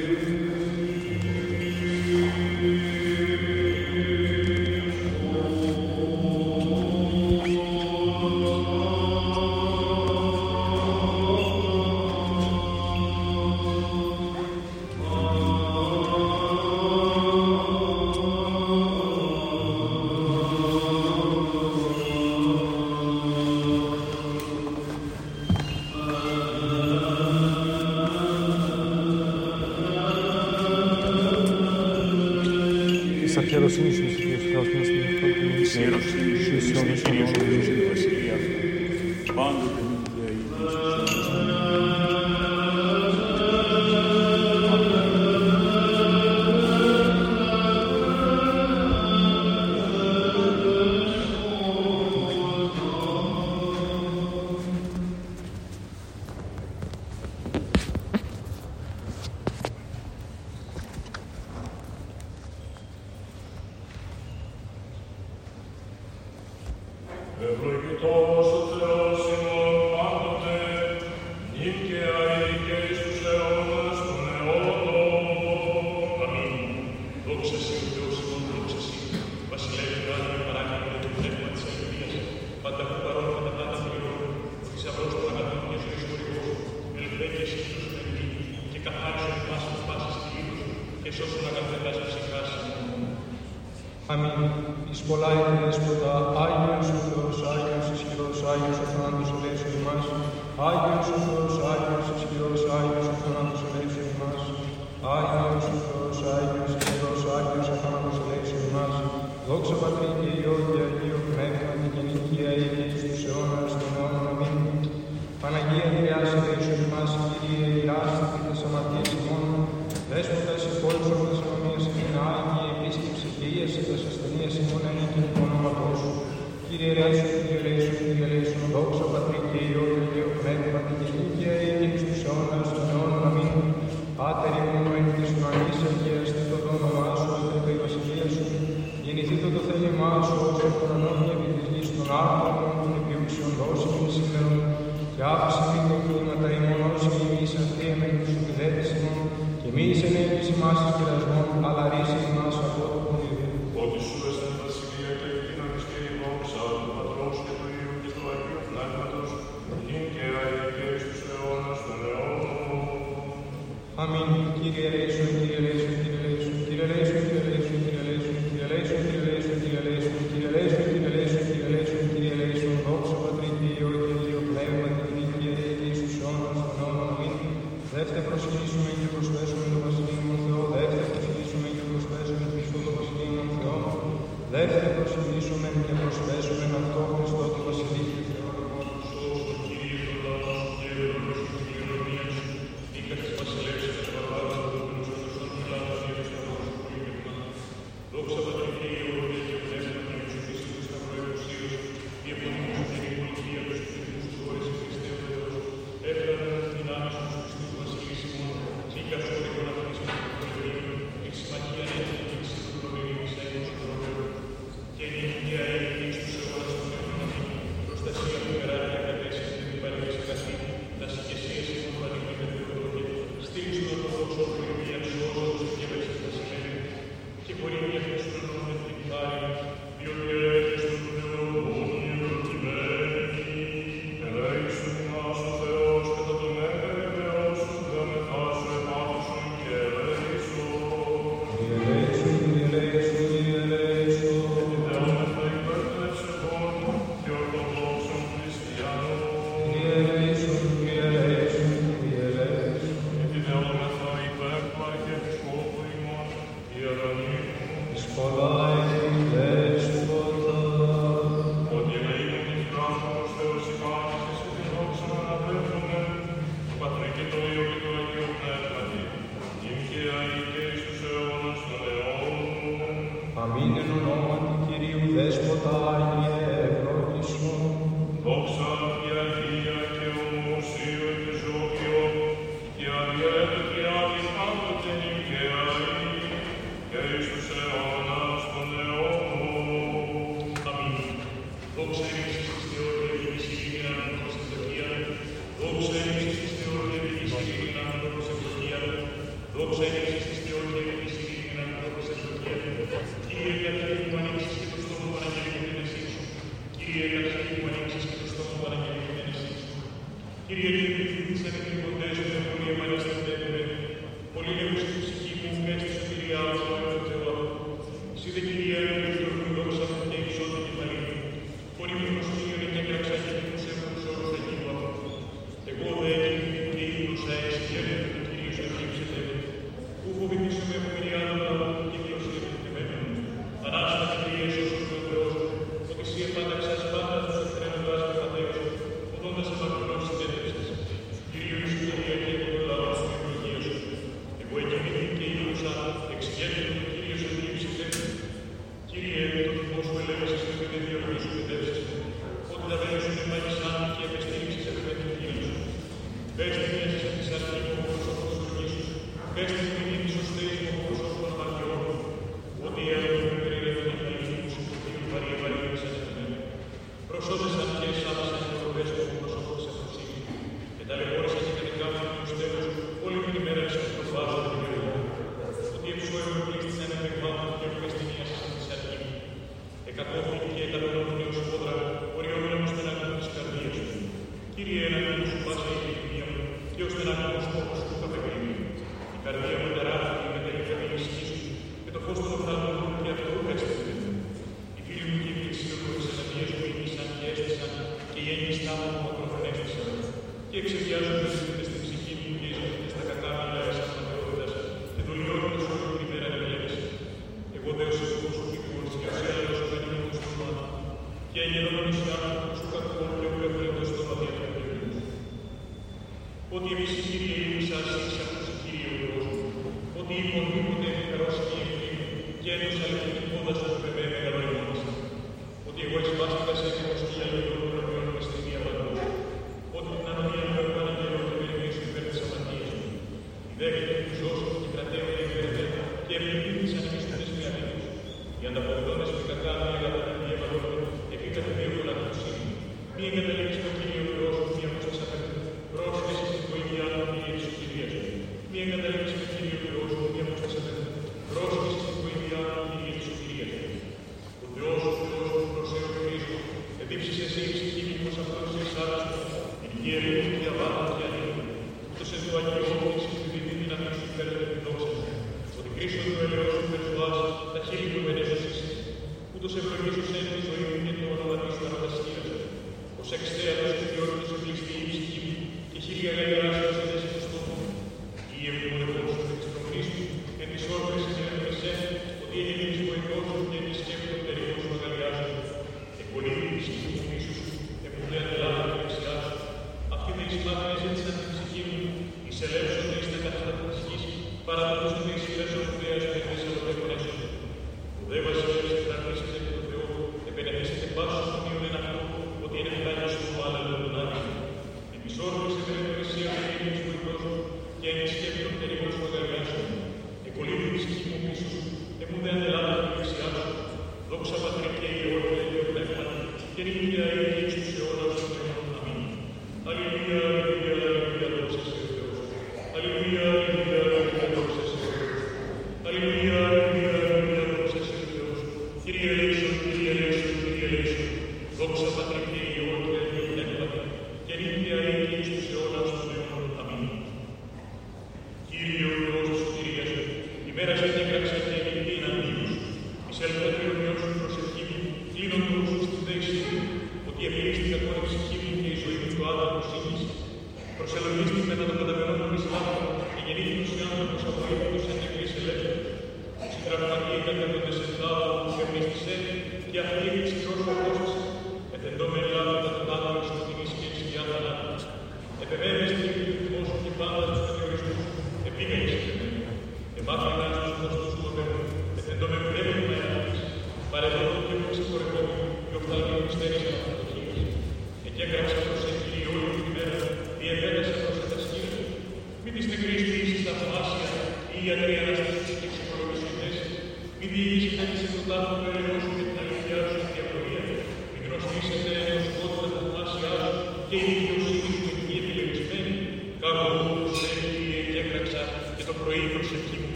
Δόξα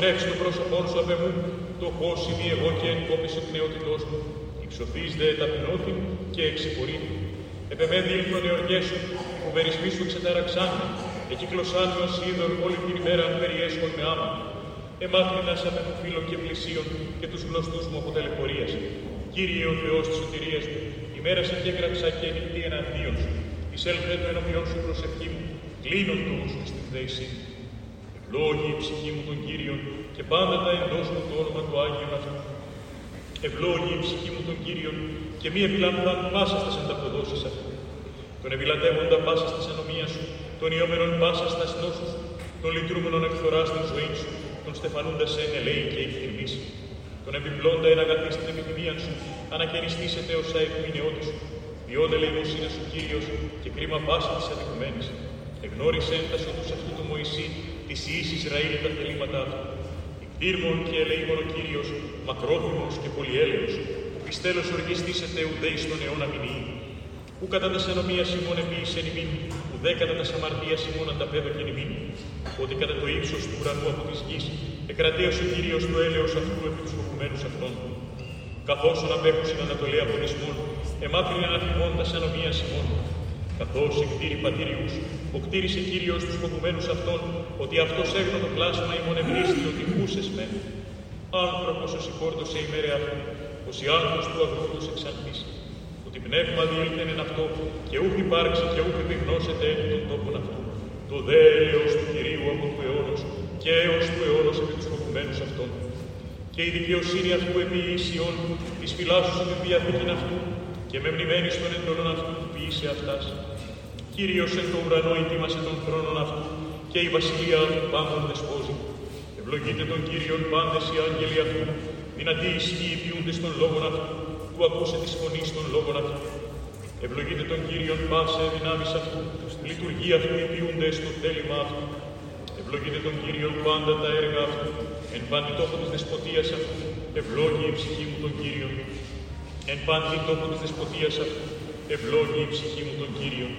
αποστρέψει το πρόσωπό σου απ' εμού, το χώσει μη εγώ και εγκόπησε την νεότητός μου. Υψωθείς δε ταπεινώθη και εξυπορήθη. Επεμένει ήλθον εωργές σου, που περισμοί σου εξετάραξάν με, εκύκλωσάν με ως είδωρ όλη την ημέρα περιέσχον με άμα. Εμάθηνας απ' εμού φίλων και πλησίων και τους γνωστούς μου από ταλαιπωρίας. Κύριε ο Θεός της σωτηρίας μου, ημέρα σε και έγραψα και νυχτή εναντίον σου. Εισέλθε το ενώπιον σου προσευχή μου, κλείνον το ούσου στην θέση μου. Ευλόγη η ψυχή μου τον Κύριον και πάντα τα εντός μου το όνομα του Άγιον αυτού. Ευλόγη η ψυχή μου τον Κύριον και μη επιλαμβάν πάσα στις ανταποδόσεις αυτού. Τον επιλατεύοντα πάσα στις ανομία σου, τον ιόμενον πάσα στα νόσου σου, τον λυτρούμενον εκθορά στην ζωή σου, τον στεφανούντα σε ελέη και εκθυμής. Τον επιπλώντα εν αγαθή στην επιθυμία σου, ανακαινιστήσετε όσα εκμηνιώτη σου. Ποιόντε είναι σου Κύριος και κρίμα πάσα της αδικουμένης. Εγνώρισε έντασο τους αυτού του Μωυσή, της Ιης Ισραήλ τα θελήματα αυτού. Υπήρμον και ελεήμον ο Κύριος, μακρόθυμος και πολυέλεος, που πιστέλος οργιστήσετε ουδέι στον αιώνα μηνύει. Που κατά τα σενομία ημών επίησεν ημίν, ουδέ κατά τα σαμαρτία ημών ανταπέδοκεν ημίν. Ότι κατά το ύψος του ουρανού από της γης, εκρατέωσε ο Κύριος το έλεος αυτού επί τους φοβουμένους αυτών. Καθώς ο απέχουσιν ανατολή από νησμών, εμάθρυνε αναθυμών τα σενομία ημών, Καθώς εκτήρη πατήριους, ο κτήρισε Κύριος τους φοβουμένους αυτών, ότι αυτός έγνωτο πλάσμα ημών ευρύστη ότι χούσες με. Άνθρωπος ως υπόρτωσε ημέρε αυτού, ως η άνθρωπος του αγρούτος εξαλθείς. Ότι πνεύμα διήλθεν εν αυτό, και ούχ υπάρξει και ούχ επιγνώσετε εν των τόπων αυτού. Το δε έλεος του Κυρίου από του αιώνος, και έως του αιώνος επί τους φοβουμένους αυτών. Και η δικαιοσύνη αυτού επί Ισιών, της φυλάσσου την διαθήκην αυτού, και με μνημένη στον εντολών αυτού του ποιήσε αυτάς. Κύριος εν το ουρανό ετοίμασε τον θρόνον αυτού και η βασιλεία του πάντων δεσπόζει. Ευλογείτε τον Κύριον πάντες οι άγγελοι αυτού, δυνατοί ισχύοι ποιούνται στον λόγον αυτού, που ακούσε της φωνής των λόγων αυτού. Ευλογείτε τον Κύριον πάσε δυνάμεις αυτού, λειτουργία αυτού ποιούνται στο θέλημα αυτού. Ευλογείτε τον Κύριον πάντα τα έργα αυτού, εν πάντη τόπο της δεσποτείας αυτού, ευλόγη η ψυχή μου τον Κύριον. Εν πάντη τόπο της δεσποτείας αυτού, ευλόγη η ψυχή μου τον Κύριον.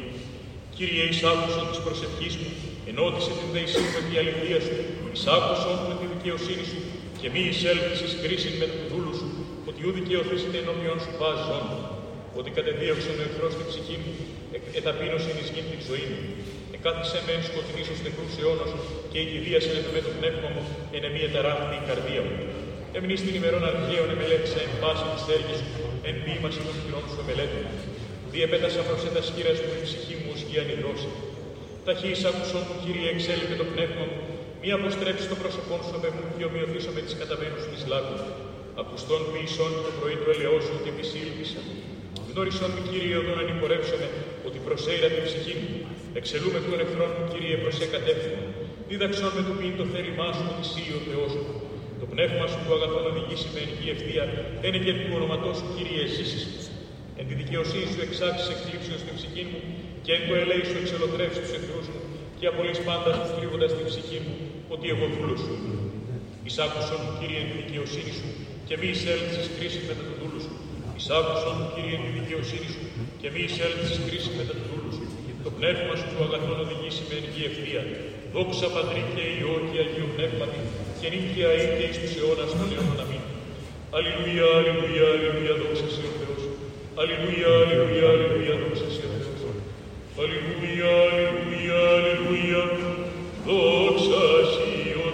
Κύριε, εις άκουσον της προσευχής μου, ενώτισε την δεησή με τη αληθεία σου, εις άκουσον με τη δικαιοσύνη σου, και μη εισέλθεις κρίση με του δούλου σου, ότι ου δικαιωθήσετε ενώπιον σου πας ζών. Ότι κατεδίωξον ο εχθρός την ψυχή μου, εταπείνωσεν εις γη την ζωή μου. Εκάθισε με εν σκοτεινής ως νεκρούς αιώνος, και η κηδίασεν με το πνεύμα μου, εν εμεί εταράχθη η καρδία μου. Εμνή την ημερών αρχαίων εμελέτησα εν πάση της έργης σου, εν ποίημαση των χειρών σου εμελέτησα. Διεπέτασα προς τα σκύρας μου η ψυχή μου ως γη ανιδρώση. Ταχύς άκουσον μου, Κύριε, εξέλιπε το πνεύμα μου, μη αποστρέψεις το πρόσωπό σου με μου και ομοιωθήσω με τις καταβαίνους της λάκου. Ακουστών ποιησών το πρωί του ελαιός σου και επισήλπισα. Γνώρισον με, Κύριε, όταν ανυπορεύσομαι, ότι προσέειρα την ψυχή μου. Εξελούμε τον εχθρόν μου, Κύριε, προς εκατεύθυνο. Δίδαξον με το ποιήν το θέλημά σου, ότι εσύ ο Θεός μου. Το πνεύμα σου του αγαθόν οδηγήσει με ενική ευθεία, είναι και του ονοματός σου, Κύριε, ζήσεις Εν τη δικαιοσύνη σου εξάξεις εκκλήψεως στην ψυχή μου και εν το ελέη σου εξελοτρεύσει τους εχθρούς μου και απολύς πάντα τους θλίβοντας την ψυχή μου ότι εγώ δούλος σου. Εισάκουσον μου, Κύριε, εν τη δικαιοσύνη σου και μη εισέλθεις κρίση μετά του δούλου σου. Εισάκουσον μου, Κύριε, εν τη δικαιοσύνη σου και μη εισέλθεις κρίση μετά του δούλου σου. Το πνεύμα σου του αγαθόν οδηγήσει με ενική ευθεία. Δόξα Πατρί και Υιό και Αγίου Πνεύματι και νύχια είτε εις τους αιώνας των αιώνων αμήν. Αλληλούια, αλληλούια, αλληλούια, δόξα σε ο Θεός. Αλληλούια, αλληλούια, αλληλούια, δόξα σε ο Θεός. Αλληλούια, αλληλούια, αλληλούια, δόξα σε ο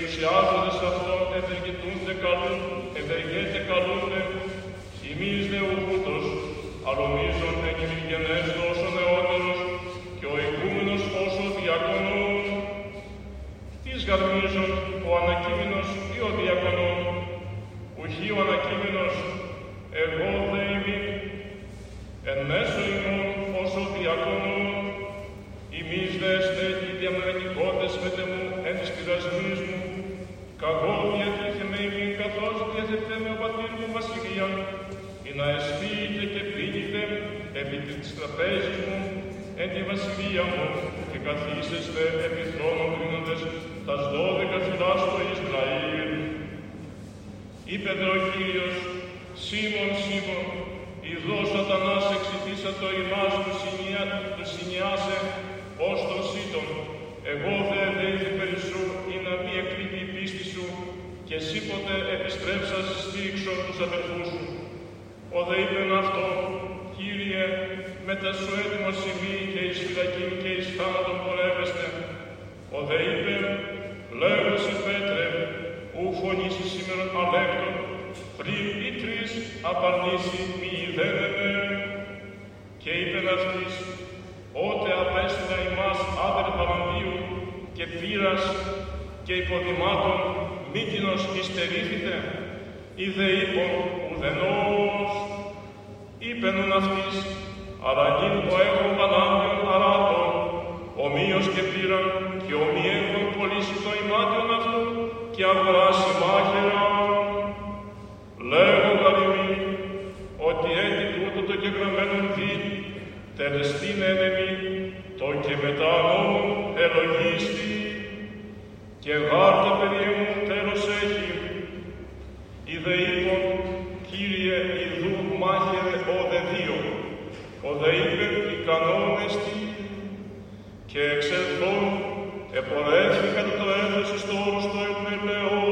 και οι εξουσιάζοντες αυτόν ευεργετούνται καλούν, ευεργέται καλούνε, ημείς δε ουγούτος, αλομίζον εν ημιγενές τόσο νεότερος και ο ηγούμενος όσο διακονών. Τις γαρμίζον ο ανακείμενος ή ο διακονών, ουχή ο ανακείμενος, εγώ δε ημί, εν μέσω ημών όσο διακονών, Εμείς δε εστε οι διαμερετικότες μετεμού εν της πειρασμής μου, καγώ διατήθεμε ημίν καθώς διαθετέ με ο πατήρ μου βασιλεία, ή να εσφύγετε και πίνετε επί της τραπέζης μου εν τη βασιλεία μου και καθίσεστε επί θρόνων κρίνοντες τας δώδεκα φυλάς του Ισραήλ. Είπε δε ο Κύριος, Σίμων, Σίμων, ειδώ σατανάς εξητήσα το ημάς του, συνιά, του συνιάσε ως τον σύντον, εγώ δε δέηθη περισσού ή να μη εκλείπει η πίστη σου και εσύ ποτέ επιστρέψας στήριξον τους αδελφούς σου. Ο δε είπεν αυτό, Κύριε, μετά σου έτοιμο σημεί και εις φυλακή και εις θάνατον πορεύεστε. Ο δε είπε, λέγω σε Πέτρε, ου φωνήσεις σήμερα αλέκτον, πριν ή τρεις απαρνήσει μη ιδένεμε. Και είπεν αυτής, ότε απέστειλα ημάς άδερ παραντίου και πύρας και υποδημάτων μήκυνος υστερήθητε, ή δε είπον ουδενός, είπενον αυτής, αραγήν το έχω πανάμιον αράτων, ομοίως και πήραν και ομοιέγον πωλήσει το ημάτιον αυτού και αγοράσει μάχαιρα. Λέγω γαριμί, ότι έτη τούτο το κεγραμμένον δι, τελεστήν ένεμι, το και μετά νόμου ελογίστη, και γάρτα παιδί μου τέλος έχει. Η δε Κύριε Ιδού μάχερε ο δε δύο, ο δε είπε τι και εξελθόν επορέθηκα το έδωσε στο όρος του.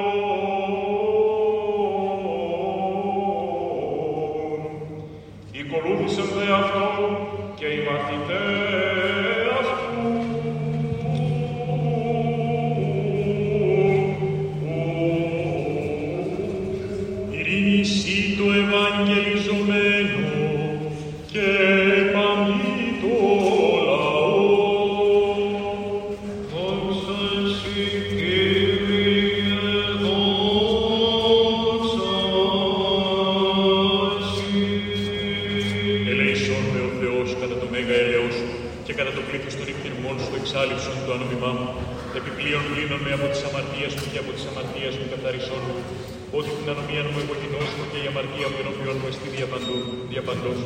Αμαρτία μου ενώπιον μου εστί διαπαντού, διαπαντός.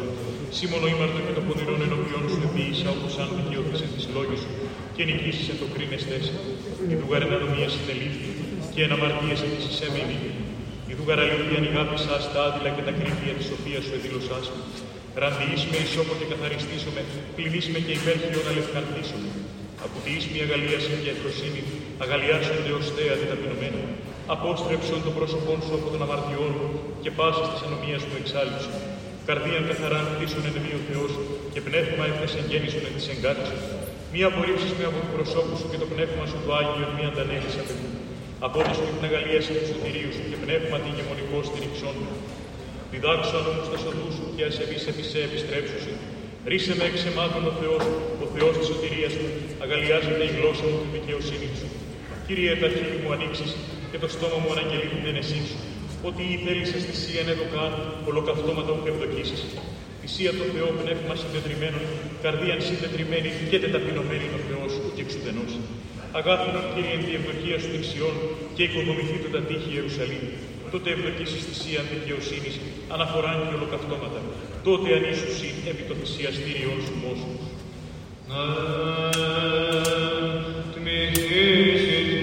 Σίμωνο ήμαρτο και το πονηρόν ενώπιον σου επίησα όπως αν δικαιώθησες τις λόγες σου και νικήσεις εν το κρίνεστες. Η δουγαρ εν ανομία συνελήφθη και εν αμαρτίες επίσης έμεινε. Η δουγαρ αλήθεια ανηγάπησα στα άδειλα και τα κρύβια της σοφίας σου εδήλωσάς μου. Ραντιείς με ισόπο και καθαριστήσω με, πλυνείς με και υπέρχειον αλευκαρθήσω με. Απουτιείς με αγαλίαση και ευρωσύνη, αγαλιάσονται ως θέα ταπεινωμένα. Απόστρεψον το πρόσωπόν σου από των αμαρτιών και πάσης της ανομίας μου εξάλληψον. Καρδίαν καθαράν χτίσον εν εμεί ο Θεός και πνεύμα έφτασε γέννησον εν της εγκάτησον. Μη απορρίψεις με από τους προσώπους σου και το πνεύμα σου το Άγιο μη αντανέλεις απ' εμού. Απόδοση την αγαλίαση τους σωτηρίους σου και πνεύμα την ηγεμονικό στηριξών μου. Διδάξω αν όμως τα σοδού σου και ασεβείς επί σε επιστρέψουσι. Ρίσε με εξεμάτων ο Θεός, ο Θεός της σωτηρίας μου, αγαλιάζεται η γλώσσα μου την δικαιοσύνη σου. Κύριε, τα χείλη μου ανοίξεις και το στόμα μου αναγγελεί την ένεσή σου. Ότι η θέλησες θυσία εν εδώ καν, ολοκαυτώματα μου ευδοκίσεις. Θυσία το Θεό πνεύμα συντετριμένων, καρδίαν συντετριμένη και τεταπεινωμένη ο Θεός ο και εξουδενός. Αγάθινον Κύριε εν τη ευδοκίας σου δεξιών και οικοδομηθεί το τα τείχη Ιερουσαλήμ. Τότε ευδοκίσεις θυσία δικαιοσύνης, αναφοράν και ολοκαυτώματα. Τότε ανήσουσι επί το θυσιαστήριον σου μόσου. Η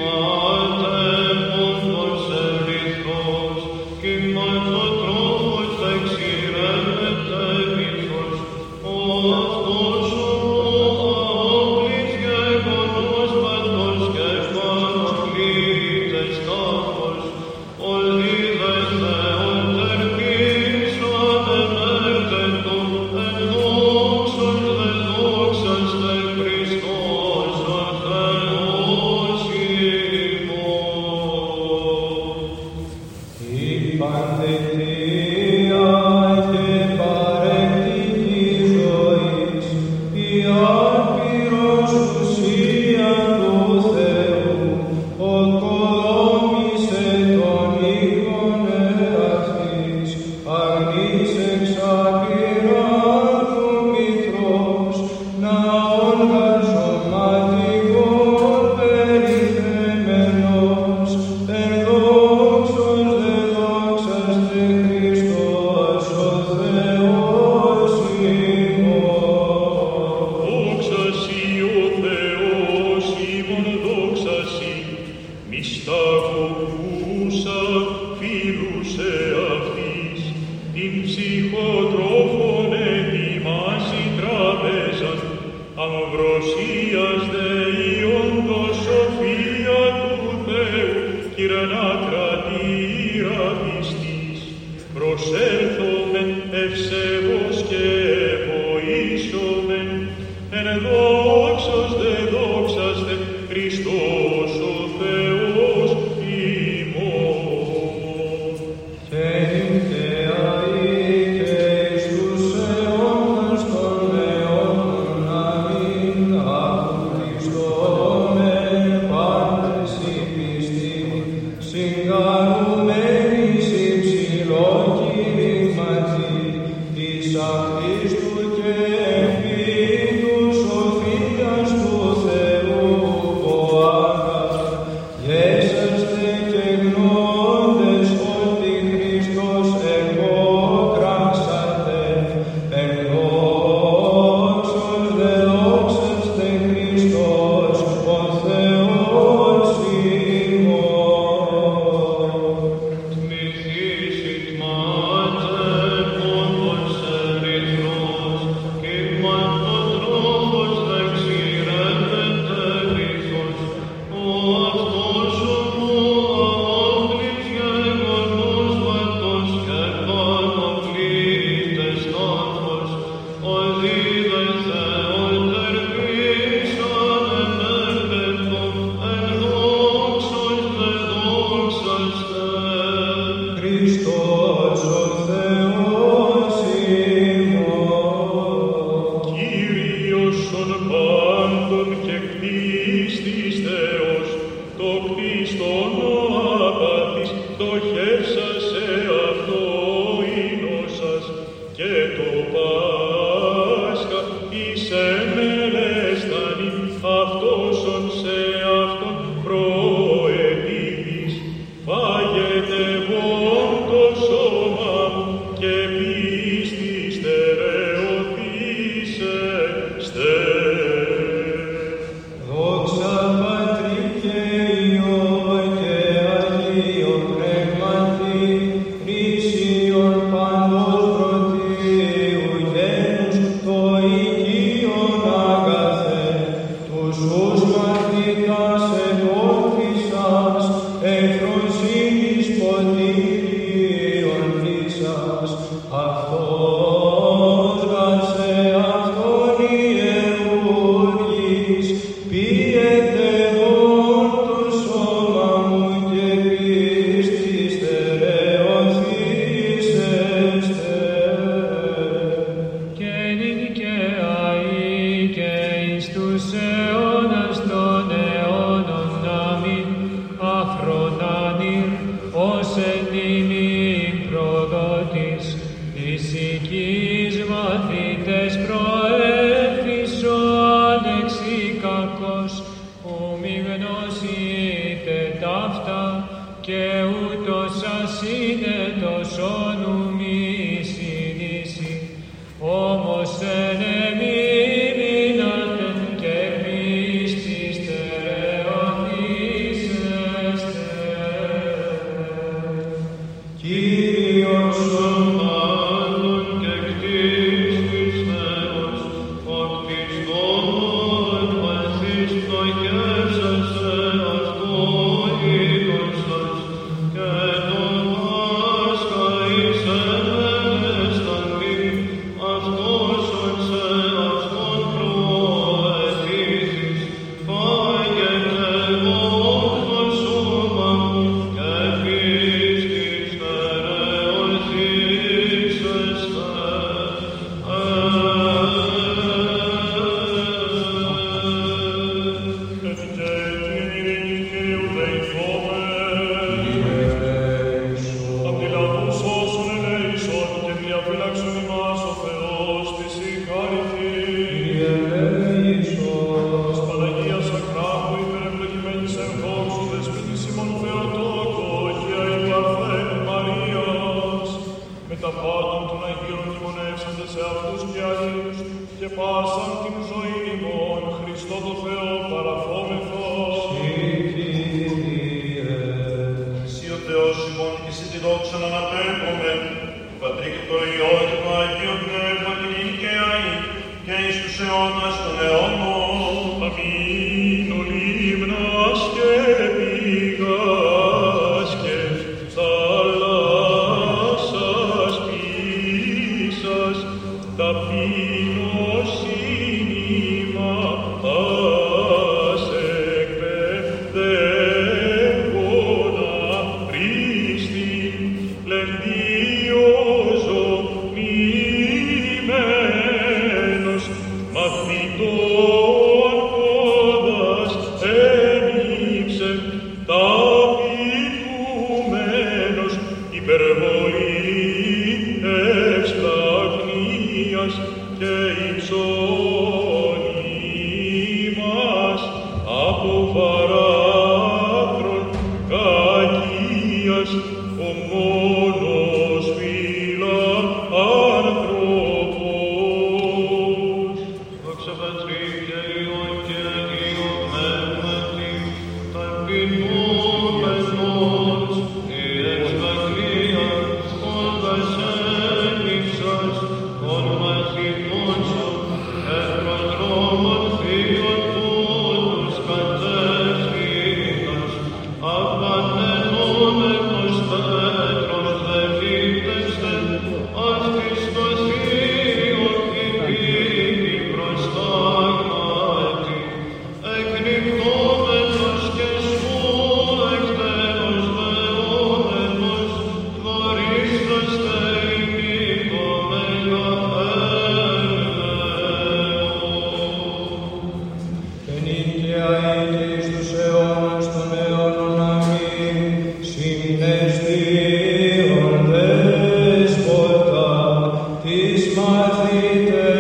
εις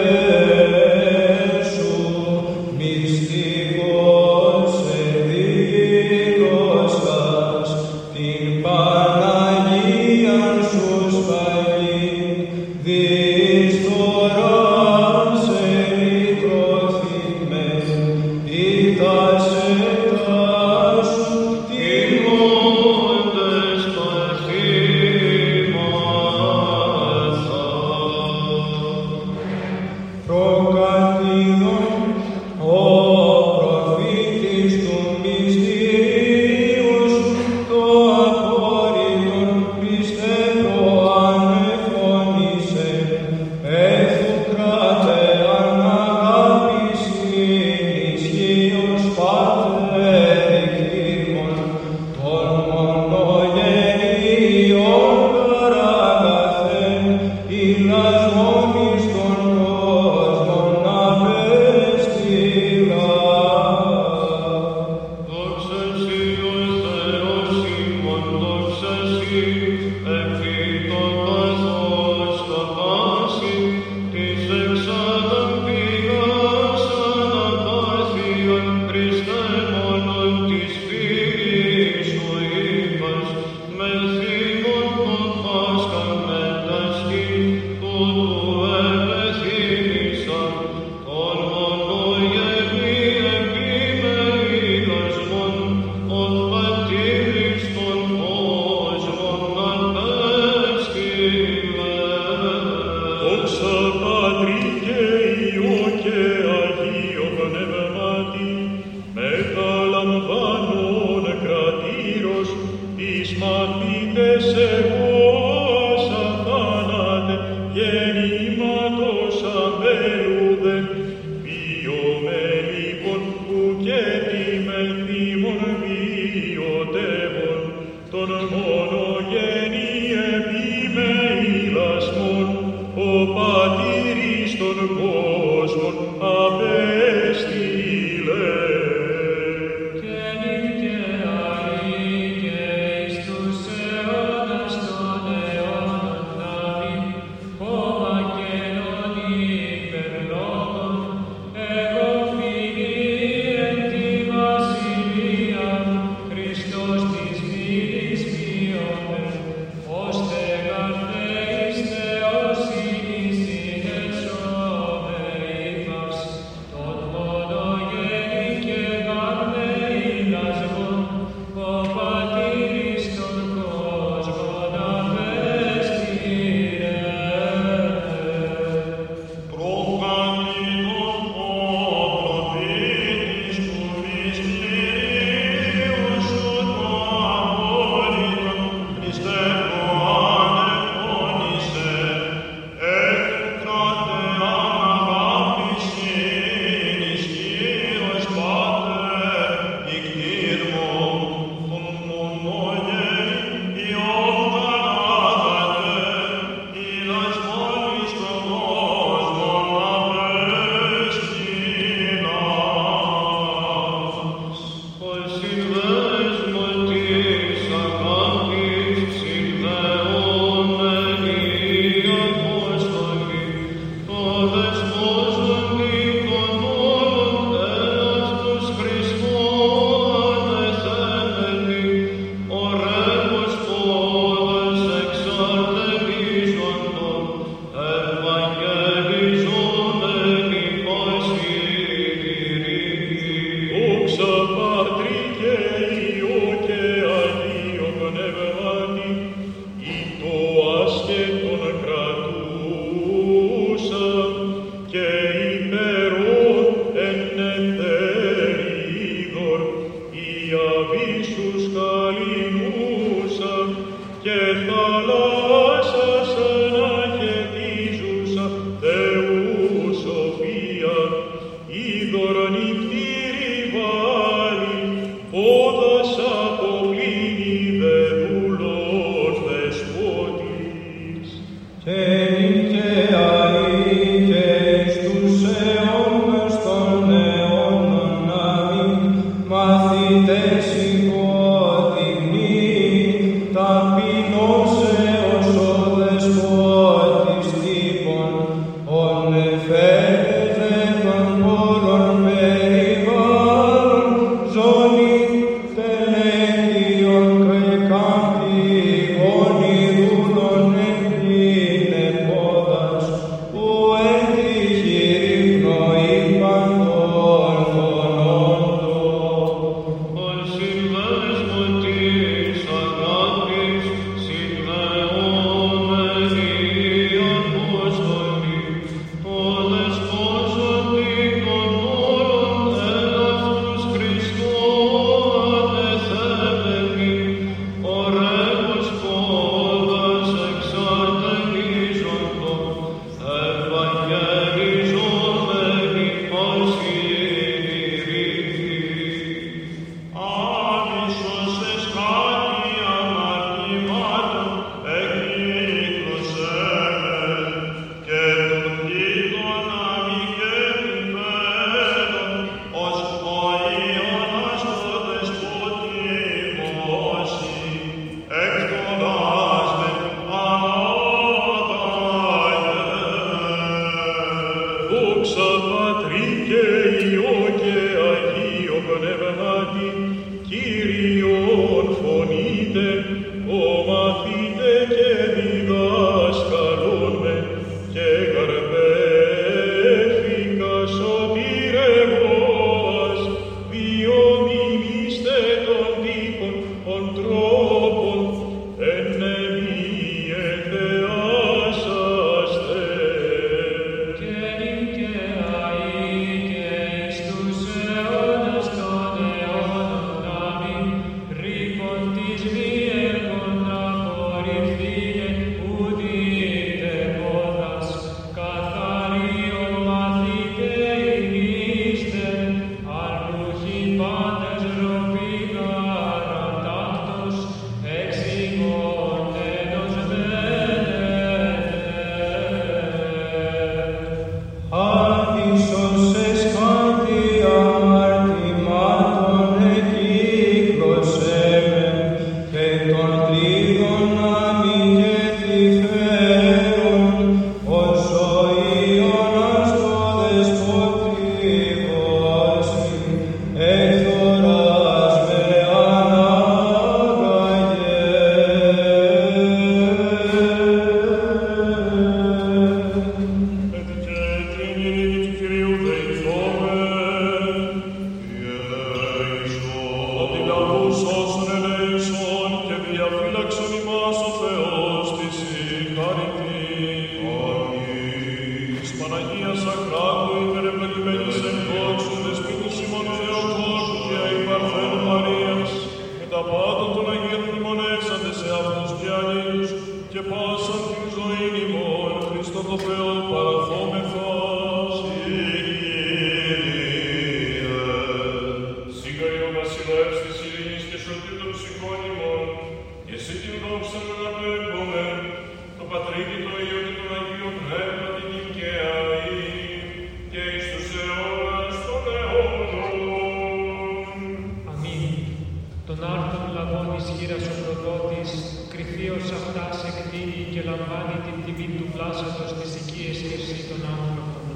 της κρυφίως αυτάς σε κτίνει και λαμβάνει την τιμή του πλάσατος της και σκέψη των άνθρωπων.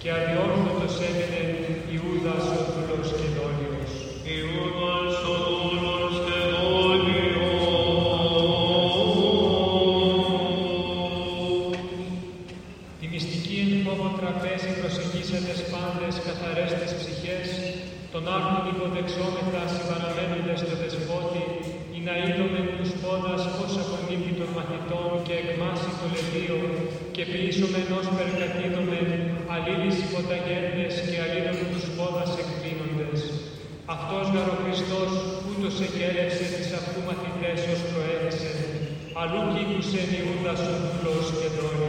Και αδιόρθωτος έμεινε Ιούδας ο δούλος και δόλιος. Ιούδας ο δούλος και δόλιος. Η μυστική εν φόβο τραπέζι προσεγγίσατε σπάνδες καθαρές τις ψυχές, τον άρνον υποδεξόμενο αλήτης υποταγέντες και αλλήλους τους πόδας εκκλίνοντες. Αυτός γαροχριστός ούτως εγέλευσε τις αυτού μαθητές ως προέθεσε, αλλού κύκουσε Ιούδας ο και δρόνια.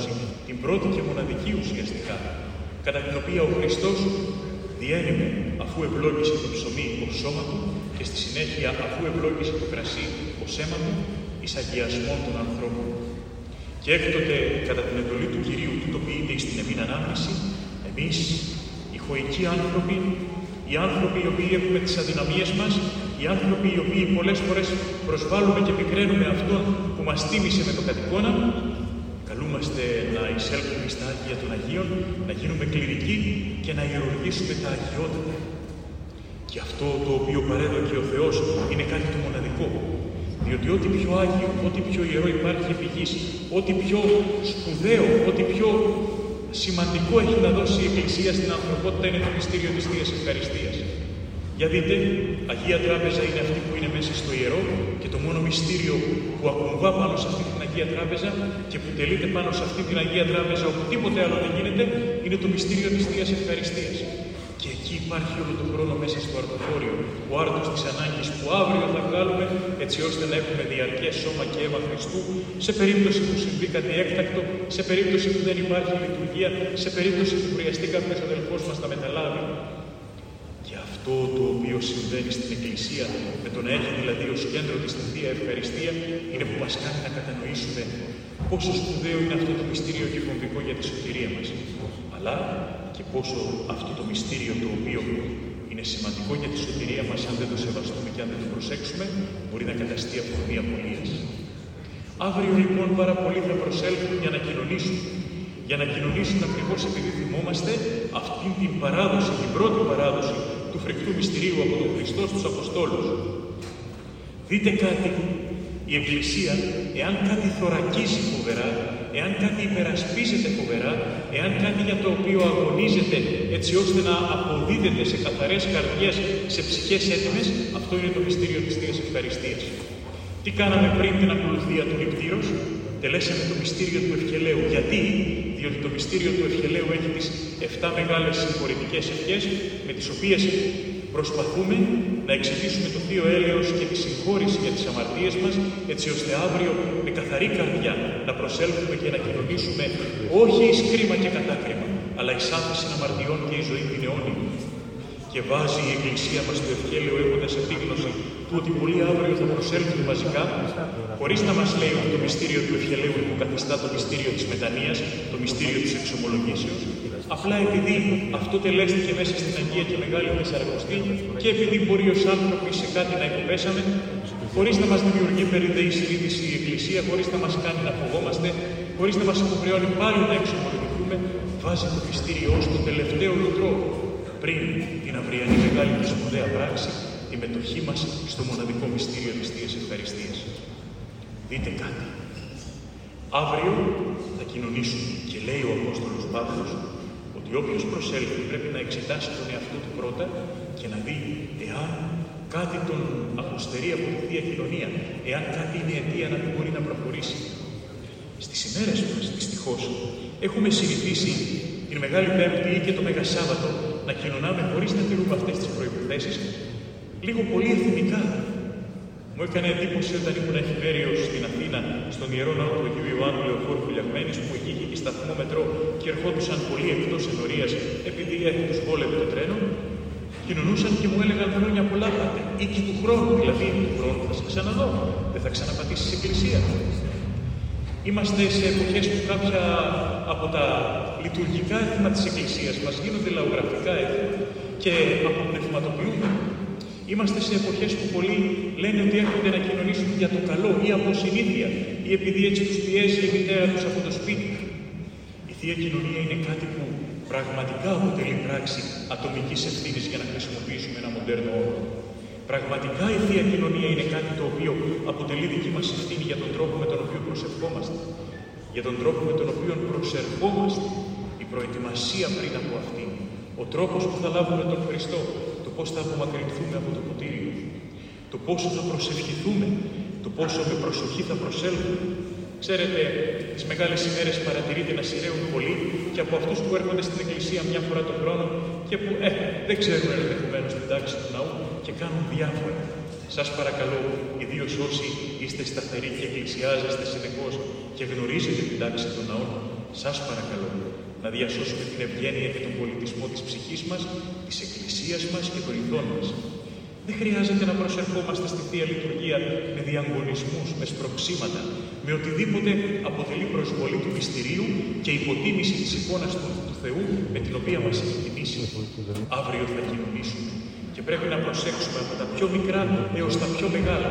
Παράδοση, την πρώτη και μοναδική ουσιαστικά, κατά την οποία ο Χριστός διένυμε αφού ευλόγησε το ψωμί ως σώμα του και στη συνέχεια αφού ευλόγησε το κρασί ως αίμα του εις αγιασμών των ανθρώπων. Και έκτοτε κατά την εντολή του Κυρίου τούτο ποιείται στην εμήν ανάμνηση, εμείς, οι χωικοί άνθρωποι, οι άνθρωποι οι οποίοι έχουμε τις αδυναμίες μας, οι άνθρωποι οι οποίοι πολλές φορές προσβάλλουμε και πικραίνουμε αυτόν που μας τίμησε με το κατοικόνα, καλούμαστε να εισέλθουμε στα Άγια των Αγίων, να γίνουμε κληρικοί και να ιερουργήσουμε τα αγιότητα. Και αυτό το οποίο παρέδωκε ο Θεός είναι κάτι το μοναδικό. Διότι ό,τι πιο Άγιο, ό,τι πιο ιερό υπάρχει επί γης, ό,τι πιο σπουδαίο, ό,τι πιο σημαντικό έχει να δώσει η Εκκλησία στην ανθρωπότητα είναι το μυστήριο της Θείας Ευχαριστίας. Για δείτε, Αγία Τράπεζα είναι αυτή που είναι μέσα στο ιερό και το μόνο μυστήριο που ακουμπά πάνω σε αυτή την Αγία Τράπεζα και που τελείται πάνω σε αυτή την Αγία Τράπεζα όπου τίποτε άλλο δεν γίνεται, είναι το μυστήριο της Θείας Ευχαριστίας. Και εκεί υπάρχει όλο τον χρόνο μέσα στο αρτοφόριο, ο άρτος της ανάγκης που αύριο θα βγάλουμε έτσι ώστε να έχουμε διαρκές σώμα και αίμα Χριστού σε περίπτωση που συμβεί κάτι έκτακτο, σε περίπτωση που δεν υπάρχει λειτουργία, σε περίπτωση που χρειαστεί κάποιος αδελφός μας να μεταλάβει. Και αυτό το οποίο συμβαίνει στην Εκκλησία, με το να έχει δηλαδή ως κέντρο της τη Θεία Ευχαριστία, είναι που μας κάνει να κατανοήσουμε πόσο σπουδαίο είναι αυτό το μυστήριο και κομβικό για τη σωτηρία μας. Αλλά και πόσο αυτό το μυστήριο το οποίο είναι σημαντικό για τη σωτηρία μας, αν δεν το σεβαστούμε και αν δεν το προσέξουμε, μπορεί να καταστεί αφορμή απολίας. Αύριο λοιπόν πάρα πολλοί θα προσέλθουν για να κοινωνήσουν. Για να κοινωνήσουν ακριβώς επειδή θυμόμαστε αυτήν την παράδοση, την πρώτη παράδοση του φρικτού μυστηρίου από τον Χριστό στους Αποστόλους. Δείτε κάτι, η Εκκλησία, εάν κάτι θωρακίζει φοβερά, εάν κάτι υπερασπίζεται φοβερά, εάν κάτι για το οποίο αγωνίζεται έτσι ώστε να αποδίδεται σε καθαρές καρδιές, σε ψυχές έτοιμες, αυτό είναι το μυστήριο της Θείας Ευχαριστίας. Τι κάναμε πριν την ακολουθία του νηπτήρος, τελέσαμε το μυστήριο του ευχελαίου. Γιατί, διότι το μυστήριο του ευχελαίου έχει τις 7 μεγάλες συγχωρητικές ευχές, με τις οποίες προσπαθούμε να εξηγήσουμε το Θείο Έλεος και τη συγχώρηση για τις αμαρτίες μας, έτσι ώστε αύριο με καθαρή καρδιά να προσέλθουμε και να κοινωνήσουμε όχι εις κρίμα και κατάκριμα, αλλά εις άφηση αμαρτιών και η ζωή την αιώνη. Και βάζει η Εκκλησία μας το ευχέλαιο έχοντας επίγνωση του ότι πολλοί αύριο θα προσέλθουν μαζικά, χωρίς να μας λέει ότι το μυστήριο του ευχελαίου υποκαθιστά το μυστήριο της μετανία, το μυστήριο της εξομολογήσεως, απλά επειδή αυτό τελέστηκε μέσα στην Αγία και Μεγάλη Τεσσαρακοστή και επειδή μπορεί ως άνθρωποι σε κάτι να υποπέσαμε, χωρίς να μας δημιουργεί περιδεή συνείδηση η Εκκλησία, χωρίς να μας κάνει να φοβόμαστε, χωρίς να μας υποχρεώνει πάλι να εξομολογηθούμε, βάζει το μυστήριό στο τελευταίο λουτρό πριν την αυριανή μεγάλη και σπουδαία πράξη τη μετοχή μας στο μοναδικό μυστήριο της Θείας Ευχαριστίας. Δείτε κάτι. Αύριο θα κοινωνήσουμε και λέει ο Απόστολος Παύλος ότι όποιος προσέλθει πρέπει να εξετάσει τον εαυτό του πρώτα και να δει εάν κάτι τον αποστερεί από τη Θεία Κοινωνία, εάν κάτι είναι αιτία να μην μπορεί να προχωρήσει. Στις ημέρες μας, δυστυχώς, έχουμε συνηθίσει την Μεγάλη Πέμπτη ή και το Μεγάλο Σάββατο να κοινωνάμε χωρίς να τηρούμε αυτές τις προϋποθέσεις λίγο πολύ εθνικά. Μου έκανε εντύπωση όταν ήμουν εφημέριο στην Αθήνα, στον ιερό ναό του Αγίου Ιωάννου Λεωφόρου Φουλιαγμένη, που εκεί είχε και σταθμό μετρό και ερχόντουσαν πολλοί εκτός ενορίας επειδή τους βόλευε το τρένο, κοινωνούσαν και μου έλεγαν χρόνια πολλά πάτε. Ή και του χρόνου, δηλαδή του χρόνου θα σε ξαναδώ. Δεν θα ξαναπατήσεις εκκλησία. Είμαστε σε εποχές που κάποια από τα λειτουργικά έθιμα της Εκκλησίας μας γίνονται λαογραφικά έθιμα και αποπνευματοποιούνται. Είμαστε σε εποχές που πολλοί λένε ότι έρχονται να κοινωνήσουν για το καλό ή από συνήθεια ή επειδή έτσι τους πιέζει η μητέρα τους από το σπίτι. Η Θεία Κοινωνία είναι κάτι που πραγματικά αποτελεί πράξη ατομικής ευθύνης για να χρησιμοποιήσουμε ένα μοντέρνο όρο. Πραγματικά η Θεία Κοινωνία είναι κάτι το οποίο αποτελεί δική μας ευθύνη για τον τρόπο με τον οποίο προσευχόμαστε. Για τον τρόπο με τον οποίο προσερχόμαστε. Η προετοιμασία πριν από αυτήν. Ο τρόπος που θα λάβουμε τον Χριστό. Το πώς θα απομακρυνθούμε από το ποτήριο. Το πόσο θα προσευχηθούμε. Το πόσο με προσοχή θα προσέλθουμε. Ξέρετε, τις μεγάλες ημέρες παρατηρείται να σειραίουν πολλοί και από αυτούς που έρχονται στην Εκκλησία μια φορά τον χρόνο και που ε, δεν ξέρουν ενδεχομένως την τάξη του ναού και κάνουν διάφορα. Σας παρακαλώ, ιδίως όσοι είστε σταθεροί και εκκλησιάζεστε συνεχώς και γνωρίζετε την τάξη των ναών, σας παρακαλώ να διασώσουμε την ευγένεια και τον πολιτισμό της ψυχής μας, της Εκκλησίας μας και των ιδών μας. Δεν χρειάζεται να προσερχόμαστε στη Θεία Λειτουργία με διαγωνισμούς, με σπροξήματα, με οτιδήποτε αποτελεί προσβολή του μυστηρίου και υποτίμηση της εικόνας του, του Θεού με την οποία μας έχει τιμήσει. Αύριο θα κοινωνήσουμε και πρέπει να προσέξουμε από τα πιο μικρά έως τα πιο μεγάλα.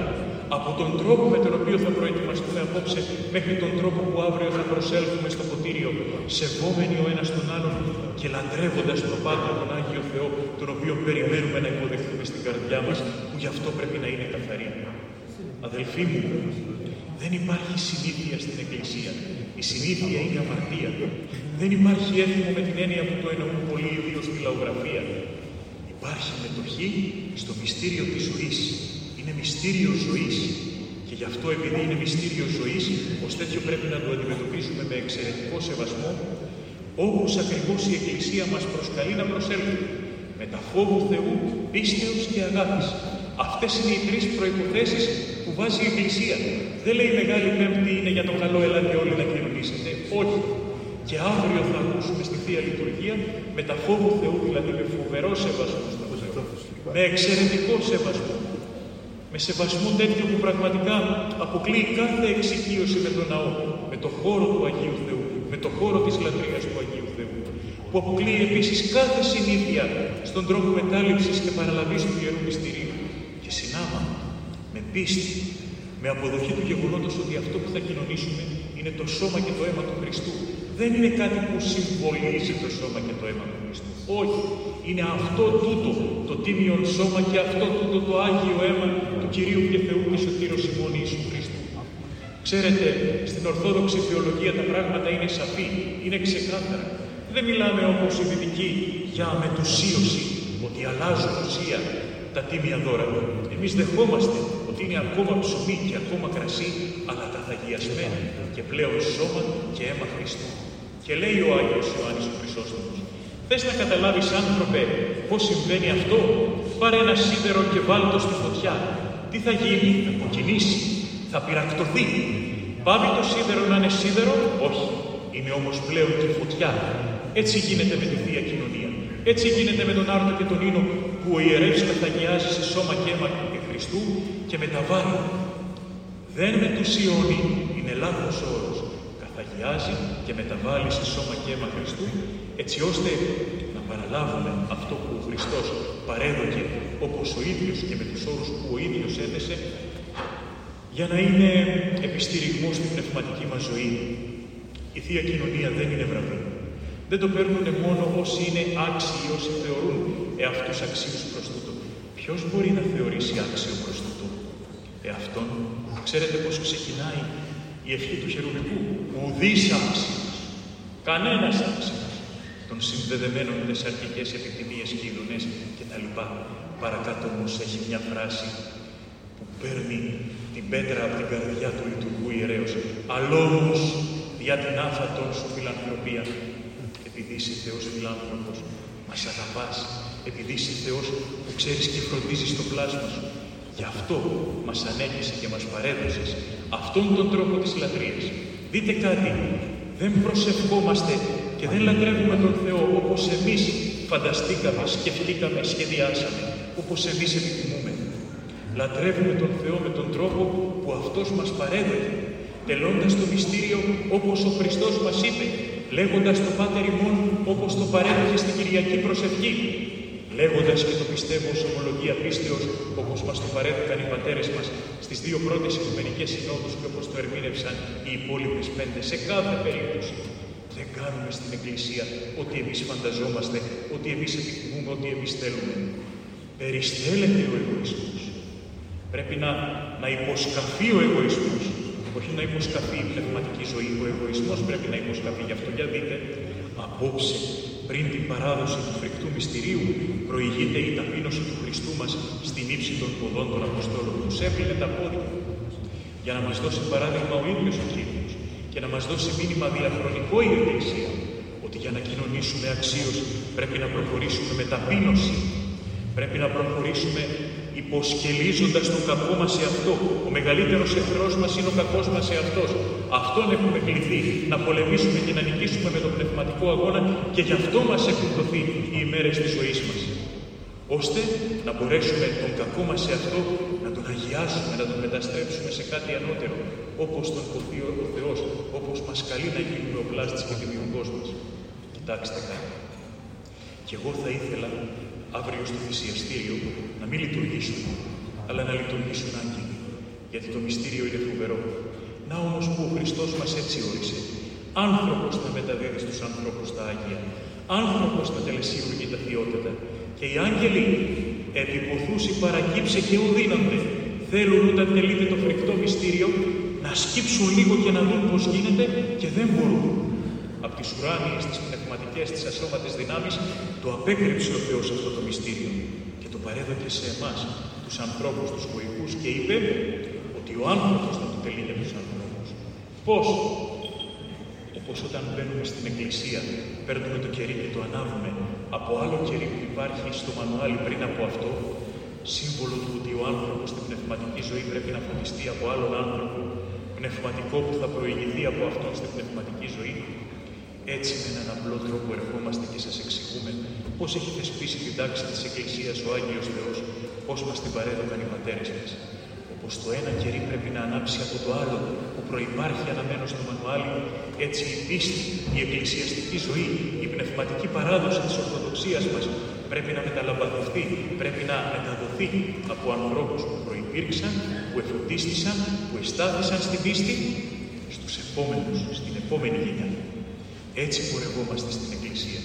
Από τον τρόπο με τον οποίο θα προετοιμαστούμε απόψε μέχρι τον τρόπο που αύριο θα προσέλθουμε στο ποτήριο, σεβόμενοι ο ένας τον άλλον και λατρεύοντας τον Πάτρο τον Άγιο Θεό, τον οποίο περιμένουμε να υποδεχθούμε στην καρδιά μας, που γι' αυτό πρέπει να είναι καθαρή. Αδελφοί μου, δεν υπάρχει συνήθεια στην Εκκλησία. Η συνήθεια είναι αμαρτία. Δεν υπάρχει έθιμο με την έννοια που το εννοούν πολλοί ιδίως στη λαογραφία. Υπάρχει μετοχή στο μυστήριο της ζωής. Είναι μυστήριο ζωής. Και γι' αυτό επειδή είναι μυστήριο ζωής, ως τέτοιο πρέπει να το αντιμετωπίσουμε με εξαιρετικό σεβασμό, όπως ακριβώς η Εκκλησία μας προσκαλεί να προσέλθουμε. Με τα φόβους Θεού, πίστεως και αγάπης. Αυτές είναι οι τρεις προϋποθέσεις που βάζει η Εκκλησία. Δεν λέει Μεγάλη Πέμπτη είναι για το καλό, ελάτε όλοι να κοινωνήσετε. Όχι. Και αύριο θα ακούσουμε στη Θεία Λειτουργία με τα φόβου Θεού, δηλαδή με φοβερό σεβασμό στον Θεό. Με εξαιρετικό σεβασμό. Με σεβασμό τέτοιο που πραγματικά αποκλείει κάθε εξοικείωση με τον ναό, με το χώρο του Αγίου Θεού, με το χώρο της λατρείας του Αγίου Θεού. Που αποκλείει επίσης κάθε συνήθεια στον τρόπο μετάληψης και παραλαβής του Ιερού Μυστηρίου. Και συνάμα, με πίστη, με αποδοχή του γεγονότος ότι αυτό που θα κοινωνήσουμε είναι το σώμα και το αίμα του Χριστού. Δεν είναι κάτι που συμβολίζει το σώμα και το αίμα του Χριστού. Όχι. Είναι αυτό τούτο το τίμιον σώμα και αυτό τούτο το Άγιο αίμα του Κυρίου και Θεού και Σωτήρος ημών Ιησού Χριστού. Ξέρετε, στην Ορθόδοξη Θεολογία τα πράγματα είναι σαφή, είναι ξεκάθαρα. Δεν μιλάμε όπως οι δυτικοί για μετουσίωση, ότι αλλάζουν ουσία τα τίμια δώρα. Εμείς δεχόμαστε ότι είναι ακόμα ψωμί και ακόμα κρασί, αλλά καθαγιασμένα και πλέον σώμα και αίμα Χριστού. Και λέει ο Άγιος Ιωάννης ο Χρυσόστομος, θες να καταλάβεις άνθρωπε πώς συμβαίνει αυτό, πάρε ένα σίδερο και βάλ' το στη φωτιά. Τι θα γίνει, θα κοκκινήσει, θα πυρακτωθεί. Πάβει το σίδερο να είναι σίδερο, όχι. Είναι όμως πλέον και φωτιά. Έτσι γίνεται με τη Θεία Κοινωνία. Έτσι γίνεται με τον Άρτο και τον Ίνο που ο ιερεύς καθαγιάζει σε σώμα και αίμα και Χριστού και μεταβάλλει. Δεν μετουσιώνει, είναι λάθος όρος. Καθαγιάζει και μεταβάλλει σε σώμα και αίμα Χριστού έτσι ώστε να παραλάβουμε αυτό που ο Χριστός παρέδωκε όπως ο ίδιος και με τους όρους που ο ίδιος έθεσε για να είναι επιστηριγμός στην πνευματική μας ζωή. Η Θεία Κοινωνία δεν είναι βραβείο. Δεν το παίρνουν μόνο όσοι είναι άξιοι, όσοι θεωρούν εαυτούς αξίους προς τούτο. Ποιος μπορεί να θεωρήσει άξιο προς τούτο; Εαυτόν, ξέρετε πώς ξεκινάει η ευχή του χερουβικού. Ουδής άξιος. Κανένας άξιος. Των συνδεδεμένων με τις αρχικές επιθυμίες και ειδονές κτλ. Παρακάτω όμως έχει μια φράση που παίρνει την πέτρα από την καρδιά του λειτουργού ιερέως. Αλόμως δια την άφατον σου φιλανθρωπία. Επειδή είσαι Θεός φιλάνθρωπος, μας αγαπάς. Επειδή είσαι Θεός που ξέρεις και φροντίζεις το πλάσμα σου. Γι' αυτό μας ανέχεσαι και μας παρέδωσες αυτόν τον τρόπο της λατρείας. Δείτε κάτι, δεν προσευχόμαστε και δεν λατρεύουμε τον Θεό όπως εμείς φανταστήκαμε, σκεφτήκαμε, σχεδιάσαμε, όπως εμείς επιθυμούμε. Λατρεύουμε τον Θεό με τον τρόπο που Αυτός μας παρέδωσε. τελώντας το μυστήριο όπως ο Χριστός μας είπε, λέγοντας το Πάτερ ημών όπως το παρέχει στην Κυριακή προσευχή, λέγοντας και το πιστεύω ως ομολογία πίστεως όπως μας το παρέδωκαν οι πατέρες μας στις δύο πρώτες οικουμενικές συνόδους και όπως το ερμήνευσαν οι υπόλοιπες πέντε σε κάθε περίπτωση. Δεν κάνουμε στην Εκκλησία ό,τι εμείς φανταζόμαστε, ό,τι εμείς επιθυμούμε, ό,τι εμείς θέλουμε. Περιστέλλεται ο εγωισμός. Πρέπει να, να υποσκαφεί ο εγωισμός. Όχι να υποσκαφεί η πνευματική ζωή. Ο εγωισμός πρέπει να υποσκαφεί. Γι' αυτό για δείτε, απόψε, πριν την παράδοση του φρικτού μυστηρίου, προηγείται η ταπείνωση του Χριστού μας στην ύψη των ποδών των Αποστόλων. Τους έπλυνε τα πόδια για να μας δώσει παράδειγμα ο ίδιος ο Κύριος και να μας δώσει μήνυμα διαχρονικό η Εκκλησία ότι για να κοινωνήσουμε αξίως πρέπει να προχωρήσουμε με ταπείνωση, πρέπει να προχωρήσουμε υποσκελίζοντας τον κακό μας σε αυτό. Ο μεγαλύτερος εχθρός μας είναι ο κακός μας σε αυτός. Αυτόν έχουμε κληθεί να πολεμήσουμε και να νικήσουμε με τον πνευματικό αγώνα και γι' αυτό μας έχουν δοθεί οι ημέρες της ζωής μας. Ώστε να μπορέσουμε τον κακό μας σε αυτό να τον αγιάσουμε, να τον μεταστρέψουμε σε κάτι ανώτερο, όπως τον ποθεί ο Θεός, όπως μας καλεί να γίνουμε ο πλάστης και δημιουργός μας. Κοιτάξτε κάτι. Και εγώ θα ήθελα αύριο στο θυσιαστήριο να μην λειτουργήσουν, αλλά να λειτουργήσουν άγγελοι. Γιατί το μυστήριο είναι φοβερό. Να όμως που ο Χριστός μας έτσι όρισε. Άνθρωπος θα μεταδίδει στους ανθρώπους τα Άγια. Άνθρωπος θα τελεσίουργει τα θειότητα. Και οι άγγελοι επιποθούσι παρακύψε και ουδύνονται. Θέλουν όταν τελείται το φρικτό μυστήριο να σκύψουν λίγο και να δουν πώς γίνεται και δεν μπορούν. Από τις ουράνιες, τις πνευματικές, τις ασώματες δυνάμεις το απέκρυψε ο Θεός αυτό το μυστήριο και το παρέδωκε σε εμάς, τους ανθρώπους, τους γοικούς και είπε ότι ο άνθρωπος θα το τελεί για τους ανθρώπους. Πώς; Όπως όταν μπαίνουμε στην εκκλησία, παίρνουμε το κερί και το ανάβουμε από άλλο κερί που υπάρχει στο μανουάλι πριν από αυτό, σύμβολο του ότι ο άνθρωπος στην πνευματική ζωή πρέπει να φωτιστεί από άλλον άνθρωπο, πνευματικό που θα προηγηθεί από αυτόν στην πνευματική ζωή, έτσι με έναν απλό τρόπο ερχόμαστε και σας εξηγούμε πώς έχει θεσπίσει την τάξη της Εκκλησίας ο Άγιος Θεός, πώς μας την παρέδωκαν οι πατέρες μας. Όπως το ένα κερί πρέπει να ανάψει από το άλλο που προϋπάρχει αναμένο στο μανουάλι, έτσι η πίστη, η εκκλησιαστική ζωή, η πνευματική παράδοση της Ορθοδοξίας μας πρέπει να μεταλαμπαδευτεί, πρέπει να μεταδοθεί από ανθρώπους που προϋπήρξαν, που εφωτίστησαν, που εστάθησαν στην πίστη, στους επόμενους, στην επόμενη γενιά. Έτσι πορευόμαστε στην Εκκλησία.